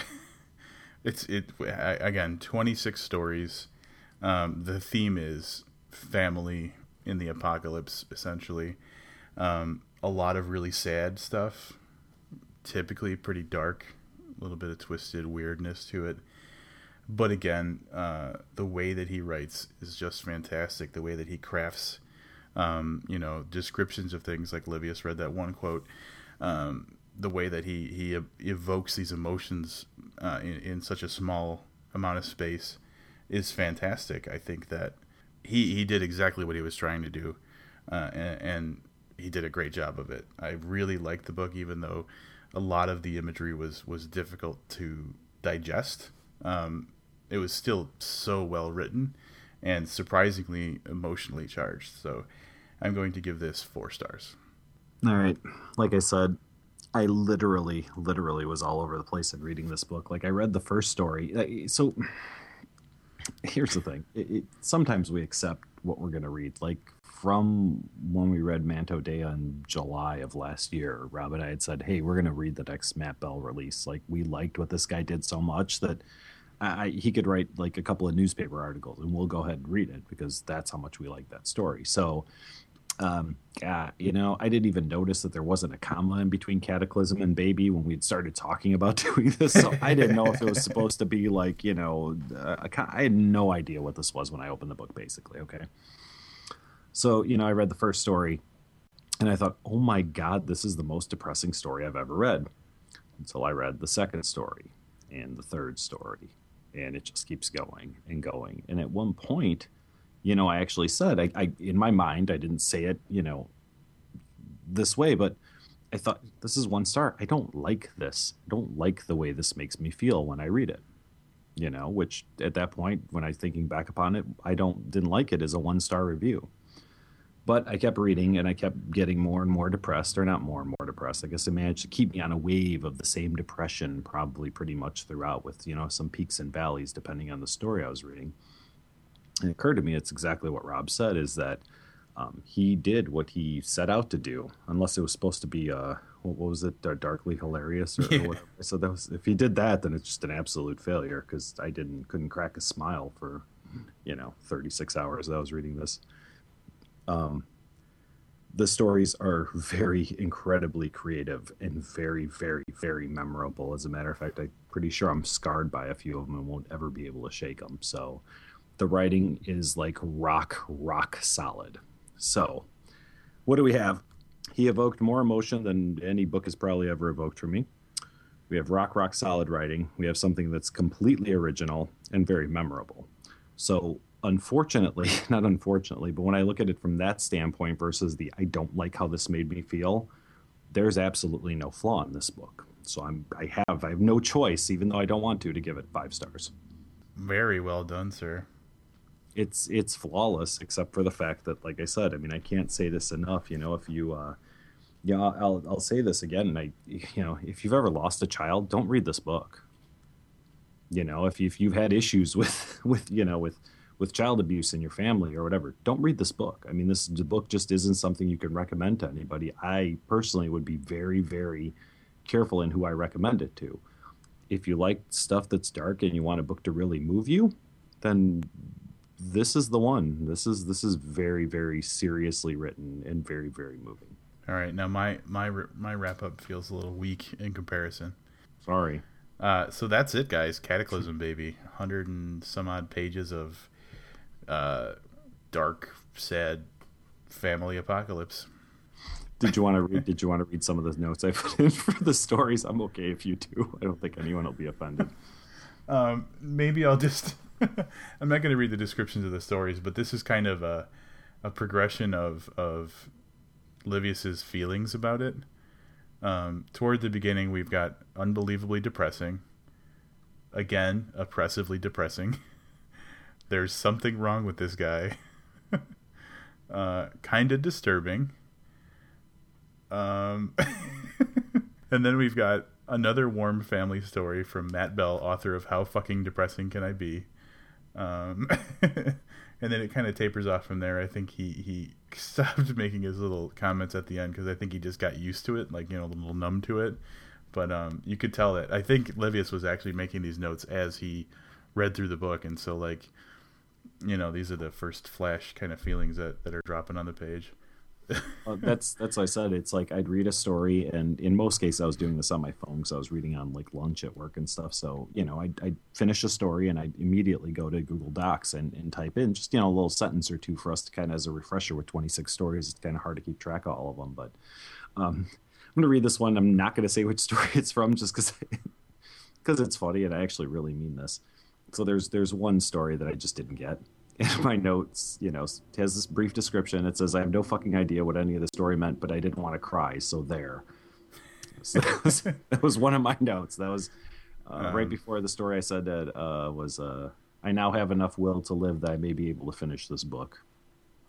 it's it again twenty six stories. Um, the theme is family in the apocalypse, essentially. Um, a lot of really sad stuff, typically pretty dark, little bit of twisted weirdness to it. But again, uh, the way that he writes is just fantastic. The way that he crafts, um, you know, descriptions of things like Livius read that one quote. Um, the way that he he evokes these emotions uh, in, in such a small amount of space is fantastic. I think that he he did exactly what he was trying to do, uh, and, and he did a great job of it. I really liked the book, even though a lot of the imagery was was difficult to digest. Um, it was still so well written and surprisingly emotionally charged. So I'm going to give this four stars. All right. Like I said, I literally, literally was all over the place in reading this book. Like I read the first story. So here's the thing: it, it, sometimes we accept what we're going to read. Like from when we read Mantodea in July of last year, Rob and I had said, "Hey, we're going to read the next Matt Bell release." Like we liked what this guy did so much that. I, he could write like a couple of newspaper articles and we'll go ahead and read it because that's how much we like that story. So, um, uh, you know, I didn't even notice that there wasn't a comma in between Cataclysm and Baby when we'd started talking about doing this. So I didn't know if it was supposed to be like, you know, uh, I had no idea what this was when I opened the book, basically. Okay. So, you know, I read the first story and I thought, oh my God, this is the most depressing story I've ever read. Until I read the second story and the third story. And it just keeps going and going. And at one point, you know, I actually said, I, I in my mind, I didn't say it, you know, this way, but I thought this is one star. I don't like this. I don't like the way this makes me feel when I read it. You know, which at that point, when I thinking back upon it, I don't didn't like it as a one star review. But I kept reading and I kept getting more and more depressed, or not more and more depressed. I guess it managed to keep me on a wave of the same depression, probably pretty much throughout, with you know some peaks and valleys depending on the story I was reading. It occurred to me it's exactly what Rob said: is that um, he did what he set out to do, unless it was supposed to be uh, what, was it, uh, darkly hilarious or, yeah. or whatever. So that was if he did that, then it's just an absolute failure because I didn't couldn't crack a smile for you know 36 hours that I was reading this. Um, the stories are very incredibly creative and very, very, very memorable. As a matter of fact, I'm pretty sure I'm scarred by a few of them and won't ever be able to shake them. So the writing is like rock, rock solid. So, what do we have? He evoked more emotion than any book has probably ever evoked for me. We have rock, rock solid writing. We have something that's completely original and very memorable. So, unfortunately, not unfortunately, but when I look at it from that standpoint versus the I don't like how this made me feel, there's absolutely no flaw in this book. So I'm I have I have no choice, even though I don't want to, to give it five stars. Very well done, sir. It's it's flawless, except for the fact that, like I said, I mean I can't say this enough. You know, if you uh, yeah, I'll I'll say this again. And I, you know, if you've ever lost a child, don't read this book. You know, if if you've had issues with with you know with with child abuse in your family or whatever, don't read this book. I mean, this the book just isn't something you can recommend to anybody. I personally would be very, very careful in who I recommend it to. If you like stuff that's dark and you want a book to really move you, then this is the one. This is this is very, very seriously written and very, very moving. All right, now my my my wrap up feels a little weak in comparison. Sorry. Uh, so that's it, guys. Cataclysm, baby. Hundred and some odd pages of uh, dark, sad family apocalypse. Did you want to read? Did you want to read some of the notes I put in for the stories? I'm okay if you do. I don't think anyone will be offended. Um, maybe I'll just. I'm not going to read the descriptions of the stories, but this is kind of a a progression of of Livius's feelings about it. Um, toward the beginning, we've got unbelievably depressing. Again, oppressively depressing. There's something wrong with this guy. uh, kind of disturbing. Um, and then we've got another warm family story from Matt Bell, author of How Fucking Depressing Can I Be? Um, and then it kind of tapers off from there. I think he, he stopped making his little comments at the end because I think he just got used to it, like, you know, a little numb to it. But um, you could tell that I think Livius was actually making these notes as he read through the book. And so, like, you know these are the first flash kind of feelings that, that are dropping on the page well, that's that's what I said. It's like I'd read a story, and in most cases, I was doing this on my phone because I was reading on like lunch at work and stuff. So you know, I'd, I'd finish a story and I'd immediately go to Google Docs and, and type in just you know a little sentence or two for us to kind of as a refresher with 26 stories. It's kind of hard to keep track of all of them, but um, I'm going to read this one. I'm not going to say which story it's from just because because it's funny and I actually really mean this. So there's there's one story that I just didn't get. In my notes, you know, has this brief description. It says, "I have no fucking idea what any of the story meant, but I didn't want to cry, so there." So that, was, that was one of my notes. That was uh, um, right before the story I said that uh, was, uh, "I now have enough will to live that I may be able to finish this book."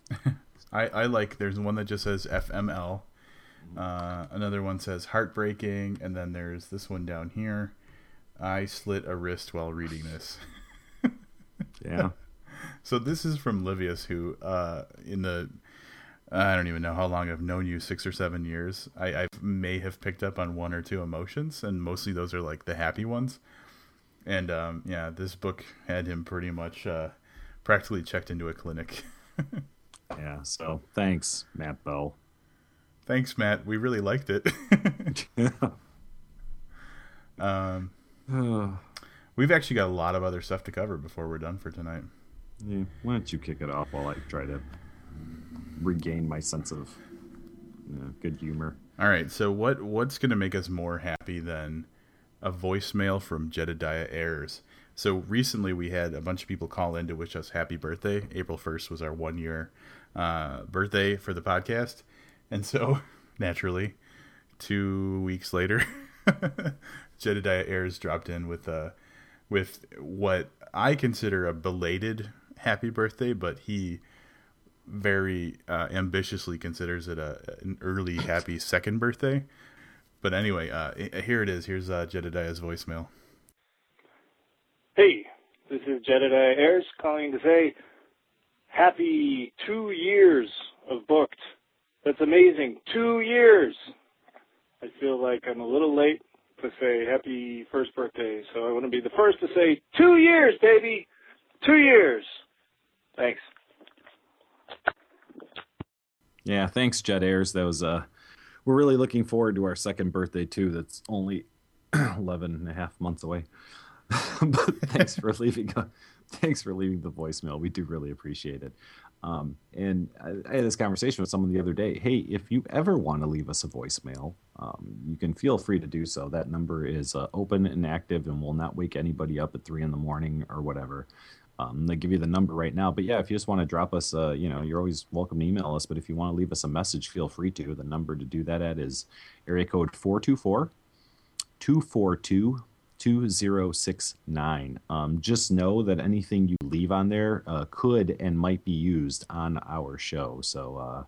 I, I like. There's one that just says FML. Uh, another one says heartbreaking, and then there's this one down here. I slit a wrist while reading this. yeah. So this is from Livius, who uh, in the I don't even know how long I've known you, six or seven years. I, I may have picked up on one or two emotions, and mostly those are like the happy ones. And um, yeah, this book had him pretty much uh, practically checked into a clinic. yeah. So thanks, Matt Bell. Thanks, Matt. We really liked it. um, we've actually got a lot of other stuff to cover before we're done for tonight. Yeah, why don't you kick it off while I try to regain my sense of you know, good humor? All right. So what what's going to make us more happy than a voicemail from Jedidiah Ayres? So recently we had a bunch of people call in to wish us happy birthday. April first was our one year uh, birthday for the podcast, and so naturally two weeks later, Jedidiah Ayres dropped in with uh, with what I consider a belated happy birthday, but he very uh, ambitiously considers it a an early happy second birthday. But anyway, uh, here it is. Here's uh, Jedidiah's voicemail. Hey, this is Jedidiah Ayres calling to say happy two years of booked. That's amazing. Two years. I feel like I'm a little late to say happy first birthday, so I want to be the first to say two years, baby. Two years. Thanks. Yeah, thanks, Jed Ayres. That was uh we're really looking forward to our second birthday too. That's only 11 and a half months away. but thanks for leaving a, thanks for leaving the voicemail. We do really appreciate it. Um, and I, I, had this conversation with someone the other day. Hey, if you ever want to leave us a voicemail, um, you can feel free to do so. That number is uh, open and active and will not wake anybody up at three in the morning or whatever. Um, they give you the number right now. But yeah, if you just want to drop us, uh, you know, you're always welcome to email us. But if you want to leave us a message, feel free to. The number to do that at is area code 424 242 2069. Um, just know that anything you leave on there uh, could and might be used on our show. So uh,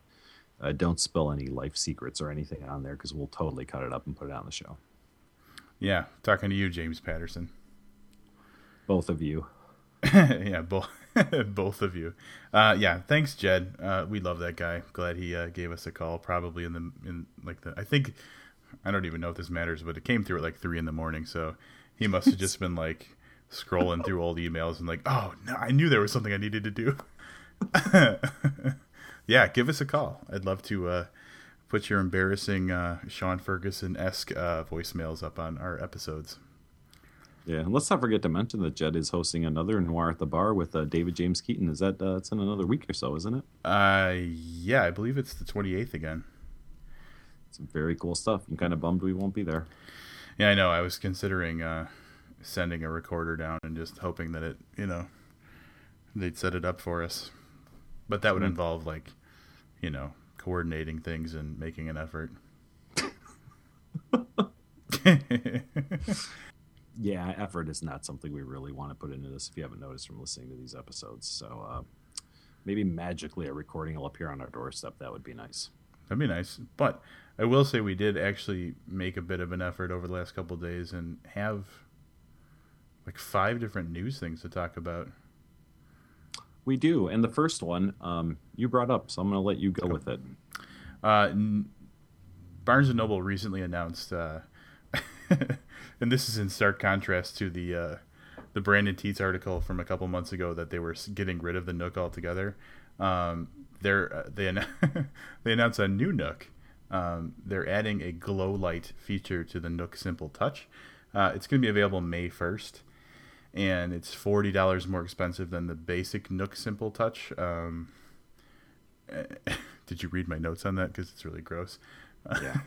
uh, don't spill any life secrets or anything on there because we'll totally cut it up and put it on the show. Yeah, talking to you, James Patterson. Both of you. yeah, both both of you. Uh, yeah, thanks, Jed. Uh, we love that guy. Glad he uh, gave us a call. Probably in the in like the I think I don't even know if this matters, but it came through at like three in the morning. So he must have just been like scrolling through old emails and like, oh no, I knew there was something I needed to do. yeah, give us a call. I'd love to uh, put your embarrassing uh, Sean Ferguson esque uh, voicemails up on our episodes. Yeah, and let's not forget to mention that Jed is hosting another Noir at the Bar with uh, David James Keaton. Is that uh, it's in another week or so, isn't it? Uh, yeah, I believe it's the twenty eighth again. It's very cool stuff. I'm kind of bummed we won't be there. Yeah, I know. I was considering uh, sending a recorder down and just hoping that it, you know, they'd set it up for us. But that would mm-hmm. involve like, you know, coordinating things and making an effort. yeah, effort is not something we really want to put into this. If you haven't noticed from listening to these episodes, so uh, maybe magically a recording will appear on our doorstep. That would be nice. That'd be nice. But I will say we did actually make a bit of an effort over the last couple days and have like five different news things to talk about. We do, and the first one um, you brought up, so I'm going to let you go with it. Uh, Barnes and Noble recently announced. Uh, and this is in stark contrast to the uh, the Brandon Tietz article from a couple months ago that they were getting rid of the Nook altogether. Um, they're uh, they they announced a new Nook. Um, they're adding a glow light feature to the Nook Simple Touch. Uh, it's going to be available May first, and it's forty dollars more expensive than the basic Nook Simple Touch. Um, did you read my notes on that? Because it's really gross. Yeah,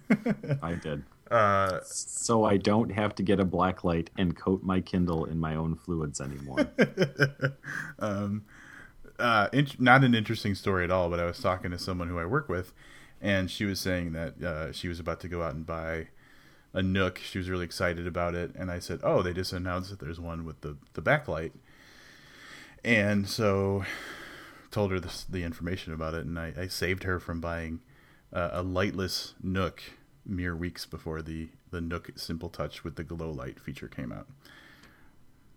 I did. Uh, so I don't have to get a black light and coat my Kindle in my own fluids anymore. um, uh, int- not an interesting story at all, but I was talking to someone who I work with, and she was saying that uh, she was about to go out and buy a Nook. She was really excited about it, and I said, "Oh, they just announced that there's one with the the backlight," and so told her this, the information about it, and I, I saved her from buying uh, a lightless Nook mere weeks before the the Nook Simple Touch with the glow light feature came out.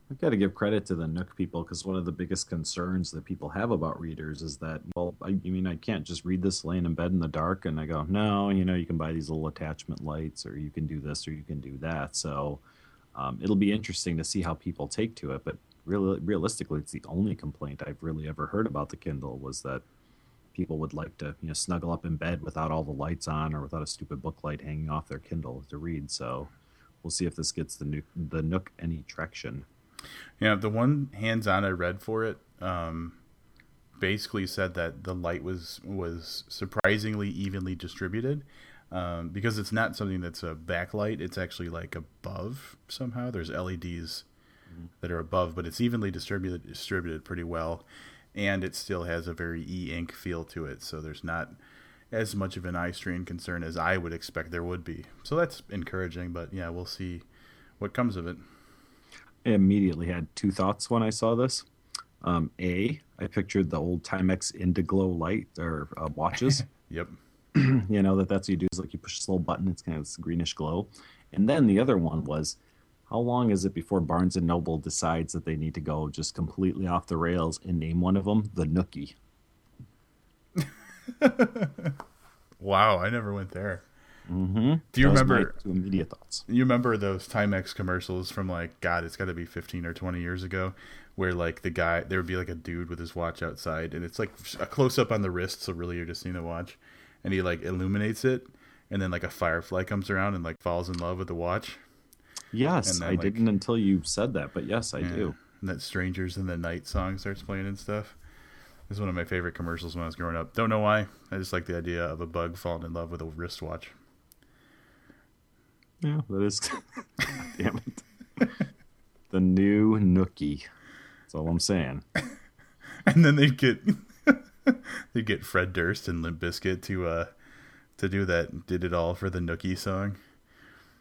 I've got to give credit to the Nook people because one of the biggest concerns that people have about readers is that, well, I, I, mean, I can't just read this laying in bed in the dark. And I go, no, you know, you can buy these little attachment lights or you can do this or you can do that. So um, it'll be interesting to see how people take to it. But really, realistically, it's the only complaint I've really ever heard about the Kindle was that people would like to you know snuggle up in bed without all the lights on or without a stupid book light hanging off their Kindle to read. So we'll see if this gets the Nook, the Nook any traction. Yeah, the one hands-on I read for it um, basically said that the light was was surprisingly evenly distributed. Um, because it's not something that's a backlight; it's actually like above somehow. There's LEDs mm-hmm. that are above, but it's evenly distributed distributed pretty well and it still has a very e ink feel to it. So there's not as much of an eye strain concern as I would expect there would be. So that's encouraging, but yeah, we'll see what comes of it. I immediately had two thoughts when I saw this. Um, a, I pictured the old Timex Indiglo light or uh, watches. Yep. you know that that's what you do is like you push this little button, it's kind of this greenish glow. And then the other one was, how long is it before Barnes and Noble decides that they need to go just completely off the rails and name one of them the Nookie? Wow, I never went there. Mm-hmm. Do you Those remember? immediate thoughts? You remember those Timex commercials from like God? It's got to be fifteen or twenty years ago, where like the guy there would be like a dude with his watch outside, and it's like a close up on the wrist, so really you're just seeing the watch, and he like illuminates it, and then like a firefly comes around and like falls in love with the watch. Yes, then, I like- didn't until you said that, but yes, I Yeah. do. And that "Strangers in the Night" song starts playing and stuff. This is one of my favorite commercials when I was growing up. Don't know why. I just like the idea of a bug falling in love with a wristwatch. Yeah, that is. Damn it. the new Nookie. That's all I'm saying. and then they'd get they'd get Fred Durst and Limp Bizkit to uh to do that did it all for the Nookie song.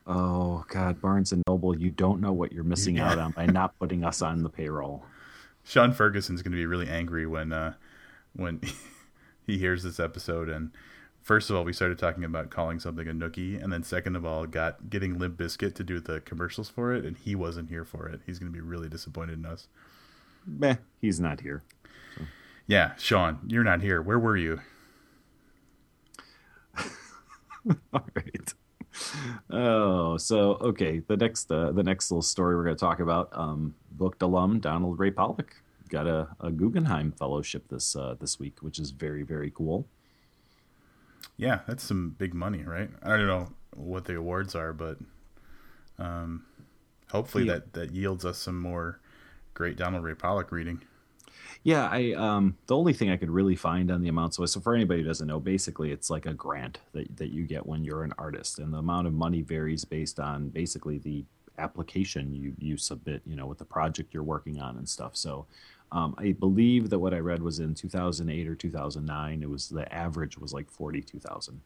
Oh God, Barnes and Noble, you don't know what you're missing out on by not putting us on the payroll. Sean Ferguson's going to be really angry when uh when he hears this episode and first of all we started talking about calling something a Nookie and then second of all got getting Limp Bizkit to do the commercials for it and he wasn't here for it. He's going to be really disappointed in us. Meh, he's not here. Yeah, Sean, you're not here. Where were you? All right. Oh, so okay. The next, uh, the next little story we're going to talk about. Um, booked alum Donald Ray Pollock got a, a Guggenheim Fellowship this uh, this week, which is very very cool. Yeah, that's some big money, right? I don't know what the awards are, but um, hopefully Yeah. that that yields us some more great Donald Ray Pollock reading. Yeah, I um the only thing I could really find on the amounts was so for anybody who doesn't know, basically it's like a grant that that you get when you're an artist and the amount of money varies based on basically the application you you submit, you know, with the project you're working on and stuff. So um, I believe that what I read was in 2008 or 2009. It was the average was like 42,000.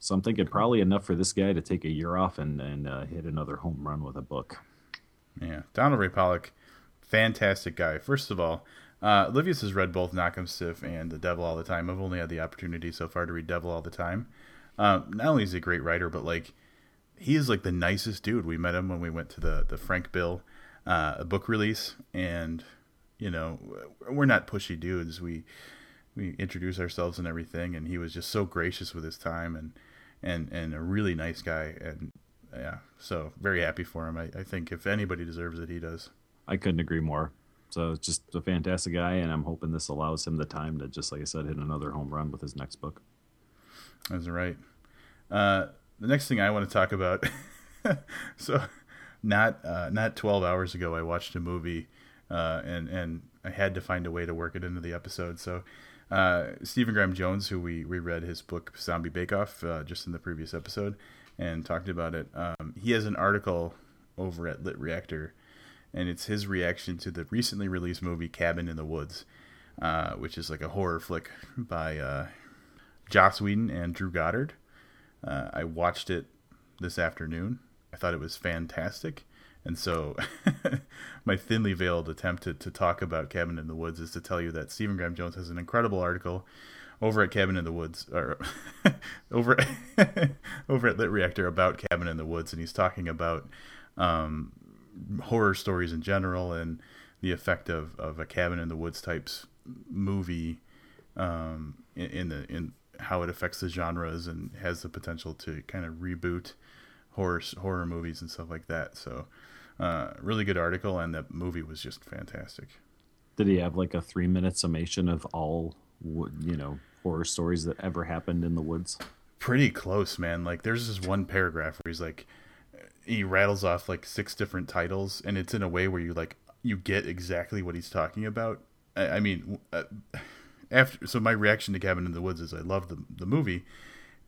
So I'm thinking probably enough for this guy to take a year off and and uh, hit another home run with a book. Yeah, Donald Ray Pollock, fantastic guy. First of all, uh, Livius has read both Knock 'em Stiff and The Devil All the Time. I've only had the opportunity so far to read Devil All the Time. Uh, not only is he a great writer, but like he is like the nicest dude. We met him when we went to the the Frank Bill uh, book release, and you know we're not pushy dudes. We we introduce ourselves and everything, and he was just so gracious with his time and and and a really nice guy. And yeah, so very happy for him. I, I think if anybody deserves it, he does. I couldn't agree more. So it's just a fantastic guy, and I'm hoping this allows him the time to just like I said, hit another home run with his next book. That's right. Uh, the next thing I want to talk about. so, not uh, not twelve hours ago, I watched a movie, uh, and and I had to find a way to work it into the episode. So, uh, Stephen Graham Jones, who we reread his book Zombie Bake Off uh, just in the previous episode, and talked about it. Um, he has an article over at Lit Reactor, and it's his reaction to the recently released movie Cabin in the Woods, uh, which is like a horror flick by uh, Joss Whedon and Drew Goddard. Uh, I watched it this afternoon. I thought it was fantastic. And so, my thinly veiled attempt to, to talk about Cabin in the Woods is to tell you that Stephen Graham Jones has an incredible article over at Cabin in the Woods, or over over at Lit Reactor about Cabin in the Woods, and he's talking about um, horror stories in general and the effect of, of a Cabin in the Woods types movie um, in, in the in how it affects the genres and has the potential to kind of reboot horror horror movies and stuff like that. So, uh, really good article, and the movie was just fantastic. Did he have like a three minute summation of all you know horror stories that ever happened in the woods? Pretty close, man. Like, there's this one paragraph where he's like, he rattles off like six different titles, and it's in a way where you like you get exactly what he's talking about. I, I mean, uh, after so my reaction to Cabin in the Woods is I love the the movie,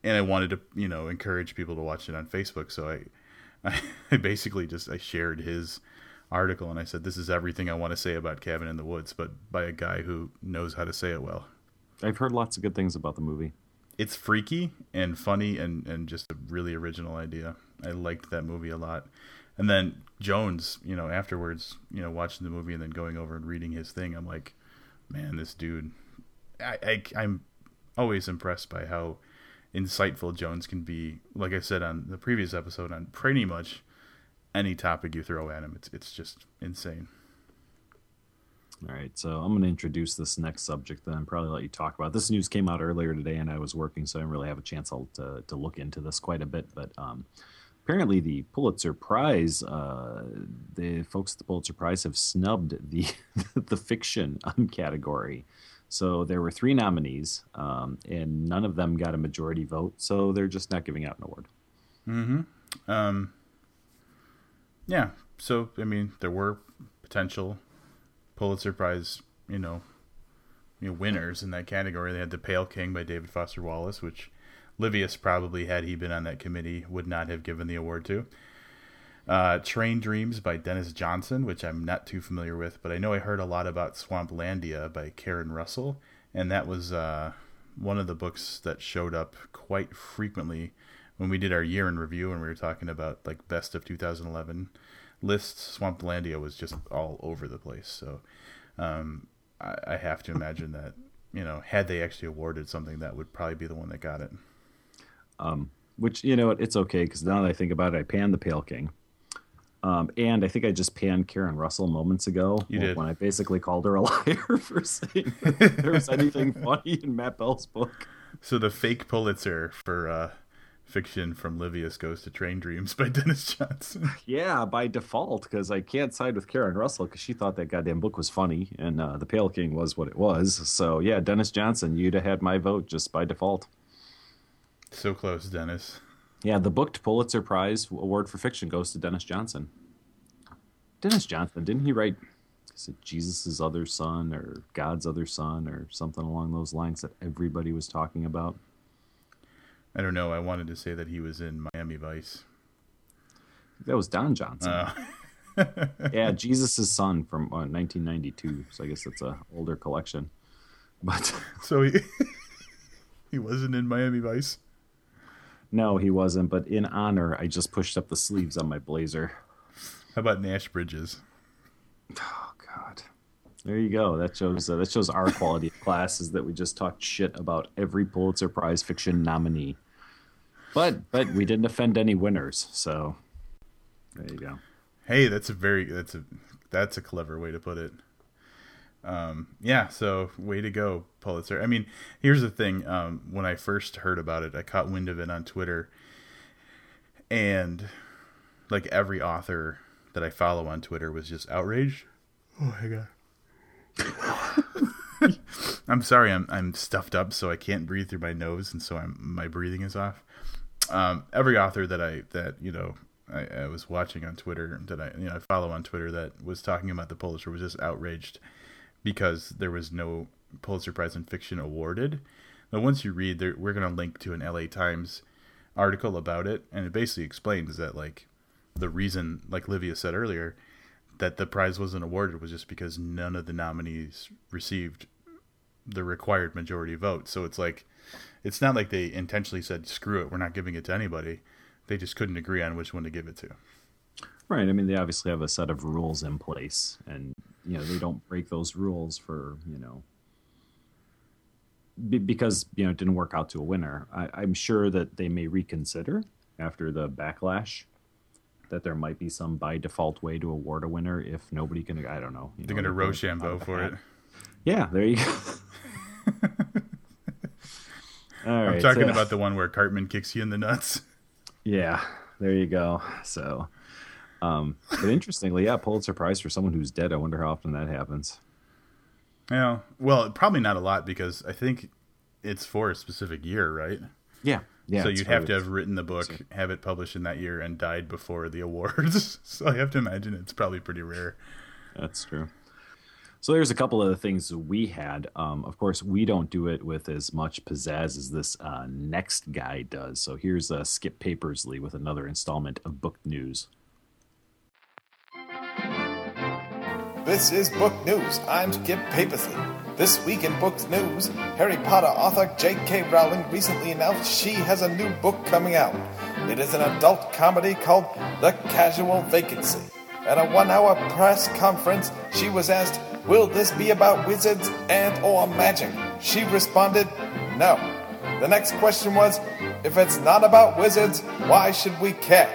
and I wanted to you know encourage people to watch it on Facebook. So I I basically just I shared his article and I said this is everything I want to say about Cabin in the Woods, but by a guy who knows how to say it well. I've heard lots of good things about the movie. It's freaky and funny and and just a really original idea. I liked that movie a lot. And then Jones, you know, afterwards, you know, watching the movie and then going over and reading his thing, I'm like, man, this dude. I, I I'm always impressed by how insightful Jones can be. Like I said on the previous episode, on pretty much any topic you throw at him, it's it's just insane. All right, so I'm going to introduce this next subject then probably let you talk about. This news came out earlier today, and I was working, so I didn't really have a chance to to look into this quite a bit. But um, apparently, the Pulitzer Prize, uh, the folks at the Pulitzer Prize have snubbed the the fiction category. So there were three nominees, um, and none of them got a majority vote. So they're just not giving out an award. Hmm. Um. Yeah. So I mean, there were potential Pulitzer Prize, you know, you know, winners in that category. They had The Pale King by David Foster Wallace, which Livius probably, had he been on that committee, would not have given the award to. Uh, Train Dreams by Denis Johnson, which I'm not too familiar with, but I know I heard a lot about Swamplandia by Karen Russell, and that was uh, one of the books that showed up quite frequently when we did our year in review and we were talking about like best of 2011 lists. Swamplandia was just all over the place, so um, I, I have to imagine that you know had they actually awarded something, that would probably be the one that got it. Um, which you know it's okay because now that I think about it, I panned the Pale King. Um, and I think I just panned Karen Russell moments ago You did. when I basically called her a liar for saying there was anything funny in Matt Bell's book. So the fake Pulitzer for uh, fiction from Livius goes to Train Dreams by Denis Johnson. Yeah, by default, because I can't side with Karen Russell because she thought that goddamn book was funny, and uh, The Pale King was what it was. So yeah, Denis Johnson, you'd have had my vote just by default. so close, Dennis. Yeah, the booked Pulitzer Prize award for fiction goes to Denis Johnson. Denis Johnson, didn't he write is it Jesus' other son or God's other son or something along those lines that everybody was talking about? I don't know. I wanted to say that he was in Miami Vice. That was Don Johnson. Uh, yeah, Jesus' son from uh, 1992. So I guess it's a older collection. But so he he wasn't in Miami Vice. no, he wasn't. But in honor, I just pushed up the sleeves on my blazer. How about Nash Bridges? Oh God. There you go. That shows uh, that shows our quality of class is that we just talked shit about every Pulitzer Prize fiction nominee. But but we didn't offend any winners, so there you go. Hey, that's a very that's a that's a clever way to put it. Um, yeah, so way to go, Pulitzer. I mean, here's the thing. Um, when I first heard about it, I caught wind of it on Twitter, and like every author that I follow on Twitter was just outraged. Oh my god. I'm sorry, I'm I'm stuffed up, so I can't breathe through my nose, and so I'm my breathing is off. Um, every author that I that you know I, I was watching on Twitter that I you know I follow on Twitter that was talking about the Pulitzer was just outraged because there was no Pulitzer Prize in fiction awarded. Now, once you read, there, we're going to link to an LA Times article about it, and it basically explains that like the reason, like Livia said earlier, that the prize wasn't awarded was just because none of the nominees received the required majority vote. So it's like it's not like they intentionally said screw it, we're not giving it to anybody. They just couldn't agree on which one to give it to. Right. I mean, they obviously have a set of rules in place, and you know they don't break those rules for you know be, because you know it didn't work out to a winner. I, I'm sure that they may reconsider after the backlash. That there might be some by default way to award a winner if nobody can. I don't know. you They're know, to Rochambeau out of the for it. Yeah, there you go. All right, I'm talking so- about the one where Cartman kicks you in the nuts. Yeah, there you go. So, um, but interestingly, yeah, Pulitzer Prize for someone who's dead. I wonder how often that happens. Yeah. Well, probably not a lot because I think it's for a specific year, right? Yeah, yeah. so you'd have to have written the book, have it published in that year, and died before the awards. so I have to imagine it's probably pretty rare. That's true. So there's a couple of the things we had. Um, of course, we don't do it with as much pizzazz as this uh, next guy does. So here's uh, Skip Papersley with another installment of book news. This is Book News. I'm Skip Papacy. This week in books news, Harry Potter author J.K. Rowling recently announced she has a new book coming out. It is an adult comedy called The Casual Vacancy. At a one-hour press conference, she was asked, "Will this be about wizards and or magic?" She responded, "No." The next question was, "If it's not about wizards, why should we care?"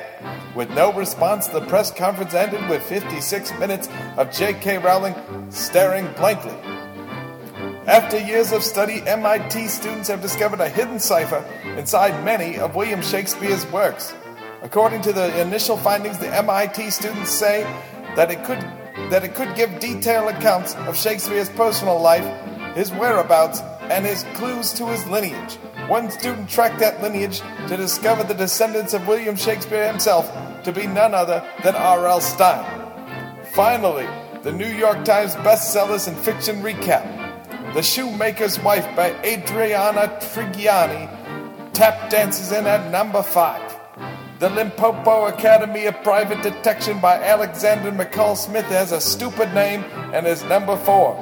With no response, the press conference ended with 56 minutes of J.K. Rowling staring blankly. After years of study, MIT students have discovered a hidden cipher inside many of William Shakespeare's works. According to the initial findings, the MIT students say that it could that it could give detailed accounts of Shakespeare's personal life, his whereabouts, and his clues to his lineage. One student tracked that lineage to discover the descendants of William Shakespeare himself to be none other than R.L. Stine. Finally, the New York Times bestsellers in fiction recap. The Shoemaker's Wife by Adriana Trigiani tap dances in at number five. The Limpopo Academy of Private Detection by Alexander McCall Smith has a stupid name and is number four.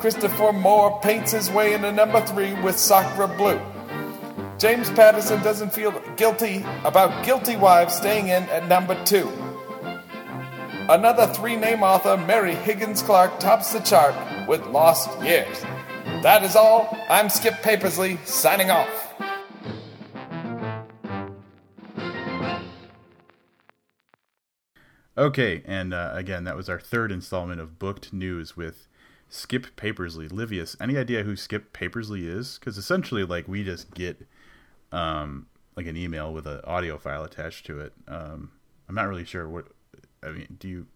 Christopher Moore paints his way into number three with Sacré Bleu. James Patterson doesn't feel guilty about guilty wives staying in at number two. Another three name author, Mary Higgins Clark, tops the chart with Lost Years. That is all. I'm Skip Papersley, signing off. Okay, and uh, again, that was our third installment of Booked News with Skip Papersley. Livius, any idea who Skip Papersley is? Because essentially, like, we just get um, like an email with an audio file attached to it. Um, I'm not really sure what. I mean, do you?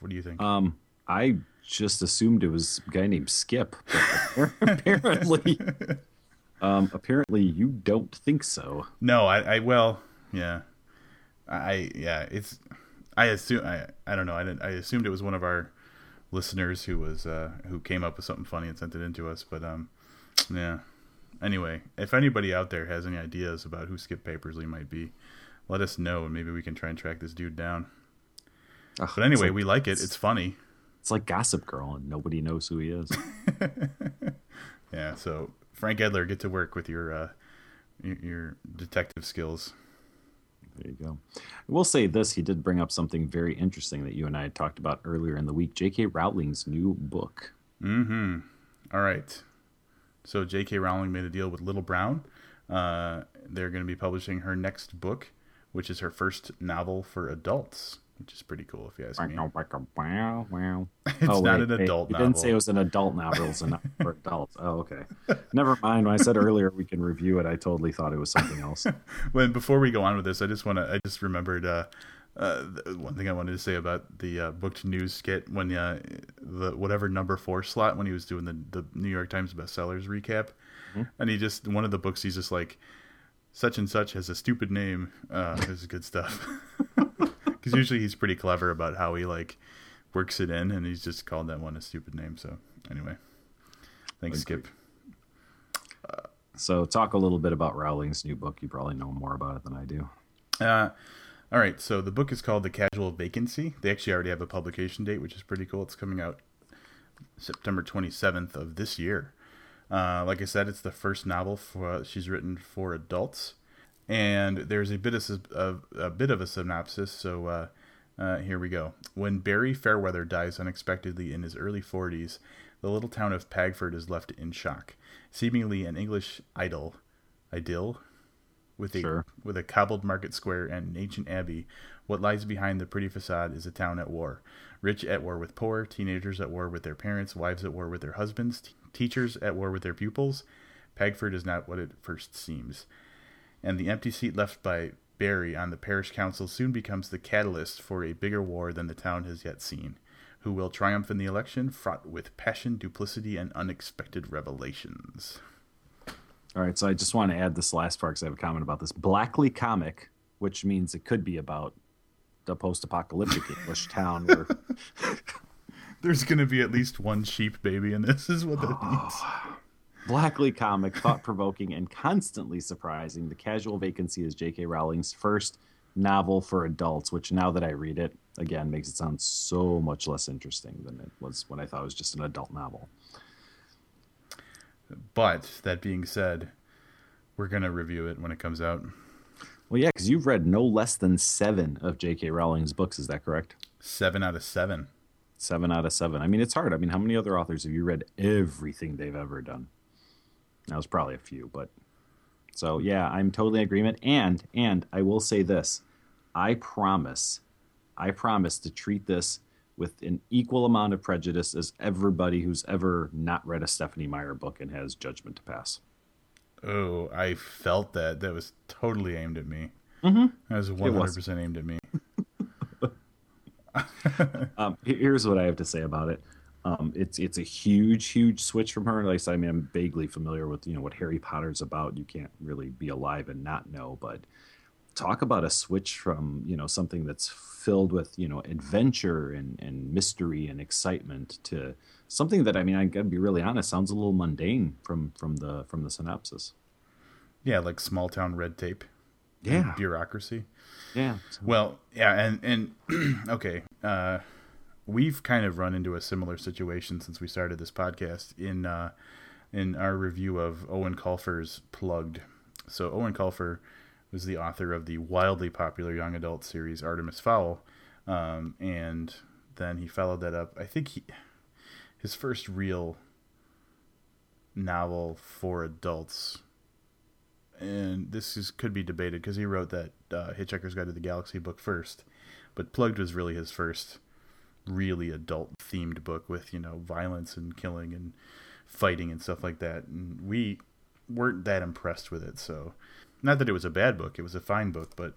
What do you think? Um, I just assumed it was a guy named Skip, apparently, um, apparently you don't think so. No, I, I well, yeah, I yeah, it's I assume I I don't know. I didn't, I assumed it was one of our listeners who was uh who came up with something funny and sent it into us, but um yeah. Anyway, if anybody out there has any ideas about who Skip Papersley might be, let us know and maybe we can try and track this dude down. Ugh, But anyway, like, we like it. It's funny. it's like Gossip Girl, and nobody knows who he is. Yeah, so Frank Edler, get to work with your uh your, detective skills. There you go. I will say this: he did bring up something very interesting that you and I had talked about earlier in the week. J.K. Rowling's new book. Mm-hmm. All right. So J.K. Rowling made a deal with Little Brown. Uh, they're going to be publishing her next book, which is her first novel for adults, which is pretty cool if you ask me. It's Oh, not wait, an wait, adult You novel. didn't say it was an adult novel. It was enough for adults. Oh, okay. Never mind. When I said earlier we can review it, I totally thought it was something else. when before we go on with this, I just want to. I just remembered uh, uh, one thing I wanted to say about the uh, booked news skit when uh, the whatever number four slot when he was doing the the New York Times bestsellers recap, and he just one of the books he's just like such and such has a stupid name. Uh, this is good stuff. Because usually he's pretty clever about how he like works it in, and he's just called that one a stupid name. So anyway, thanks, Skip. So, talk a little bit about Rowling's new book. You probably know more about it than I do. Uh, all right, so the book is called The Casual Vacancy. They actually already have a publication date, which is pretty cool. It's coming out September 27th of this year. Uh, like I said, it's the first novel for, she's written for adults, and there's a bit of a, a bit of a synopsis. So uh, uh, here we go. When Barry Fairweather dies unexpectedly in his early 40s, the little town of Pagford is left in shock. Seemingly an English idyll, idyll, with a Sure. with a cobbled market square and an ancient abbey, what lies behind the pretty facade is a town at war. Rich at war with poor, teenagers at war with their parents, wives at war with their husbands, t- teachers at war with their pupils. Pagford is not what it first seems. And the empty seat left by Barry on the parish council soon becomes the catalyst for a bigger war than the town has yet seen. Who will triumph in the election, fraught with passion, duplicity, and unexpected revelations? All right, so I just want to add this last part because I have a comment about this. Blackley comic, which means it could be about the post-apocalyptic English town where There's going to be at least one sheep baby and this, is what that ah. means. Blackley comic, thought-provoking and constantly surprising. The Casual Vacancy is J.K. Rowling's first novel for adults, which now that I read it again makes it sound so much less interesting than it was when I thought it was just an adult novel. But that being said, we're gonna review it when it comes out. Well, yeah, because you've read no less than seven of J.K. Rowling's books. Is that correct? Seven out of seven. Seven out of seven. I mean, it's hard. I mean, how many other authors have you read everything they've ever done? That was probably a few, but so yeah, I'm totally in agreement. And and I will say this: I promise, I promise to treat this with an equal amount of prejudice as everybody who's ever not read a Stephenie Meyer book and has judgment to pass. Oh, I felt that. That was totally aimed at me. Mm-hmm. That was 100% aimed at me. um, here's what I have to say about it. Um, it's it's a huge, huge switch from her. Like I said, I mean, I'm vaguely familiar with you know what Harry Potter's about. You can't really be alive and not know, but talk about a switch from you know something that's filled with you know adventure and, and mystery and excitement to something that I mean I gotta be really honest sounds a little mundane from from the from the synopsis. Yeah, like small town red tape. Yeah, bureaucracy. Yeah. Well, yeah, and and okay, uh, we've kind of run into a similar situation since we started this podcast in uh, in our review of Eoin Colfer's Plugged. So Eoin Colfer was the author of the wildly popular young adult series Artemis Fowl, um, and then he followed that up. I think he his first real novel for adults and this is could be debated because he wrote that uh, Hitchhiker's Guide to the Galaxy book first, but Plugged was really his first really adult themed book with you know violence and killing and fighting and stuff like that. And we weren't that impressed with it. So not that it was a bad book it was a fine book but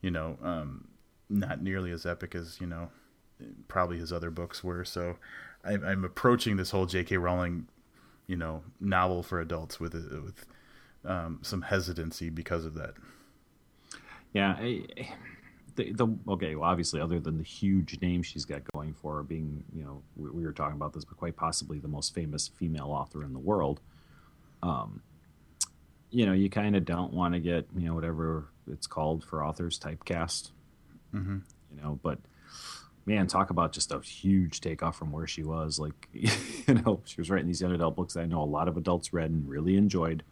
you know um, not nearly as epic as you know probably his other books were. So I'm, I'm approaching this whole J.K. Rowling you know novel for adults with with um, some hesitancy because of that. Yeah I, the, the okay, well, obviously, other than the huge name she's got going for her, being you know, we, we, were talking about this, but quite possibly the most famous female author in the world. Um, you know, you kind of don't want to get you know whatever it's called for authors typecast. Mm-hmm. You know, but man, talk about just a huge takeoff from where she was. Like, you know, she was writing these young adult books that I know a lot of adults read and really enjoyed.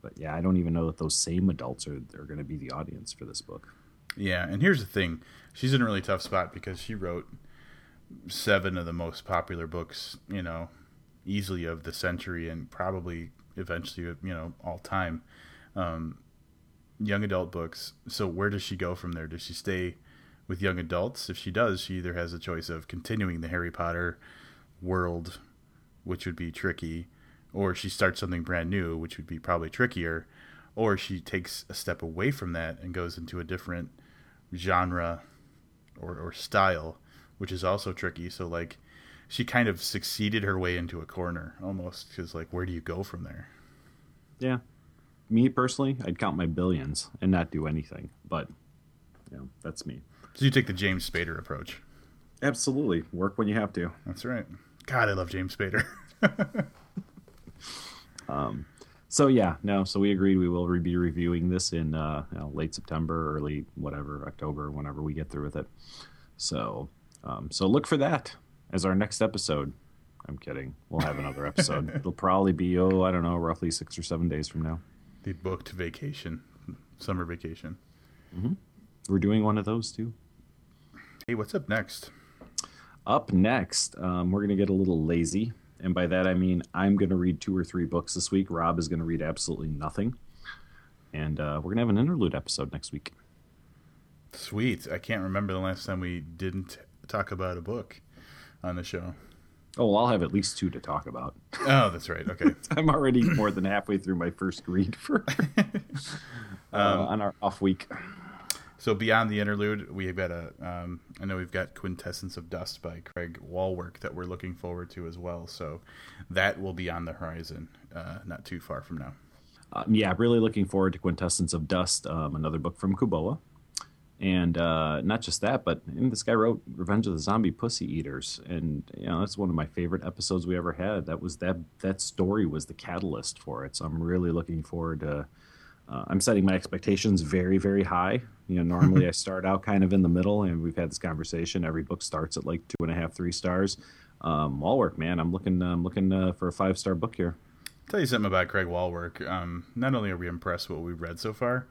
But yeah, I don't even know that those same adults are, are going to be the audience for this book. Yeah, and here's the thing: she's in a really tough spot because she wrote seven of the most popular books, you know, easily of the century and probably eventually, you know, all time. Um, young adult books. So where does she go from there? Does she stay with young adults? If she does, she either has a choice of continuing the Harry Potter world, which would be tricky, or she starts something brand new, which would be probably trickier, or she takes a step away from that and goes into a different genre or, or style, which is also tricky. So like she kind of succeeded her way into a corner almost because like where do you go from there? Yeah, me personally, I'd count my billions and not do anything. But you know, that's me. So you take the James Spader approach. Absolutely, work when you have to. That's right. God, I love James Spader. um, so yeah, no. So we agreed we will be reviewing this in uh, you know, late September, early whatever October, whenever we get through with it. So, um, so look for that as our next episode. I'm kidding. We'll have another episode. It'll probably be oh I don't know, roughly six or seven days from now. The booked vacation, summer vacation. Mm-hmm. We're doing one of those too. Hey, what's up next? Up next, um, we're gonna get a little lazy and by that I mean I'm going to read two or three books this week. Rob is going to read absolutely nothing, and uh, we're going to have an interlude episode next week. Sweet. I can't remember the last time we didn't talk about a book on the show. Oh, well, I'll have at least two to talk about. Oh, that's right. Okay. I'm already more than halfway through my first read for uh, um, on our off week. So beyond the interlude, we've got a. Um, I know we've got Quintessence of Dust by Craig Wallwork that we're looking forward to as well. So that will be on the horizon, uh, not too far from now. Um, yeah, really looking forward to Quintessence of Dust, um, another book from Kuboa, and uh, not just that, but this guy wrote Revenge of the Zombie Pussy Eaters, and you know that's one of my favorite episodes we ever had. That was that that story was the catalyst for it. So I'm really looking forward to uh, I'm setting my expectations very, very high. You know, normally I start out kind of in the middle, and we've had this conversation. Every book starts at like two and a half, three stars. Um, all work, man. I'm looking, I'm looking uh, for a five star book here. tell you something about Craig Wallwork. Um, not only are we impressed with what we've read so far,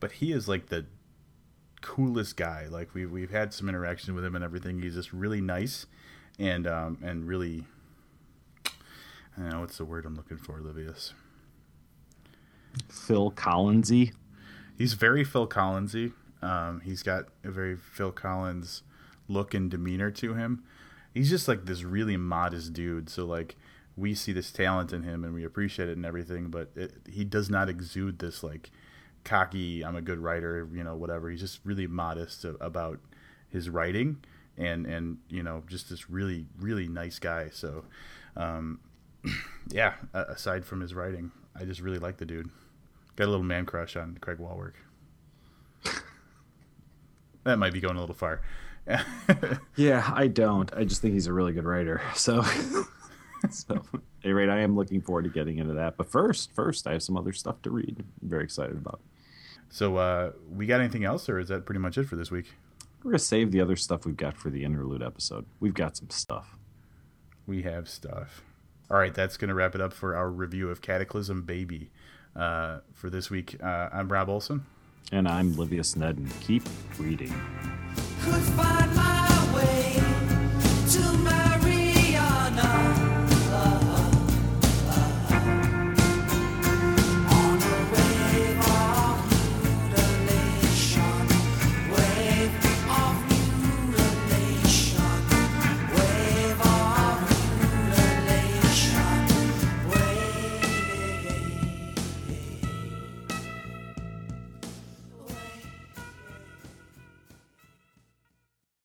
but he is like the coolest guy. Like we've we've had some interaction with him and everything. He's just really nice and um, and really. I don't know what's the word I'm looking for, Livius. Phil Collinsy. He's very Phil Collinsy. Um, he's got a very Phil Collins look and demeanor to him. He's just like this really modest dude. So like we see this talent in him and we appreciate it and everything, but it, he does not exude this like cocky. I'm a good writer, you know, whatever. He's just really modest about his writing and and you know just this really really nice guy. So um, yeah, aside from his writing, I just really like the dude. Got a little man crush on Craig Wallwork. that might be going a little far. yeah, I don't. I just think he's a really good writer. So, so at any rate, I am looking forward to getting into that. But first, first, I have some other stuff to read. I'm very excited about. So, uh, we got anything else, or is that pretty much it for this week? We're gonna save the other stuff we've got for the interlude episode. We've got some stuff. We have stuff. All right, that's gonna wrap it up for our review of Cataclysm Baby. Uh, for this week, uh, I'm Rob Olson. And I'm Livius Nedin. Keep reading.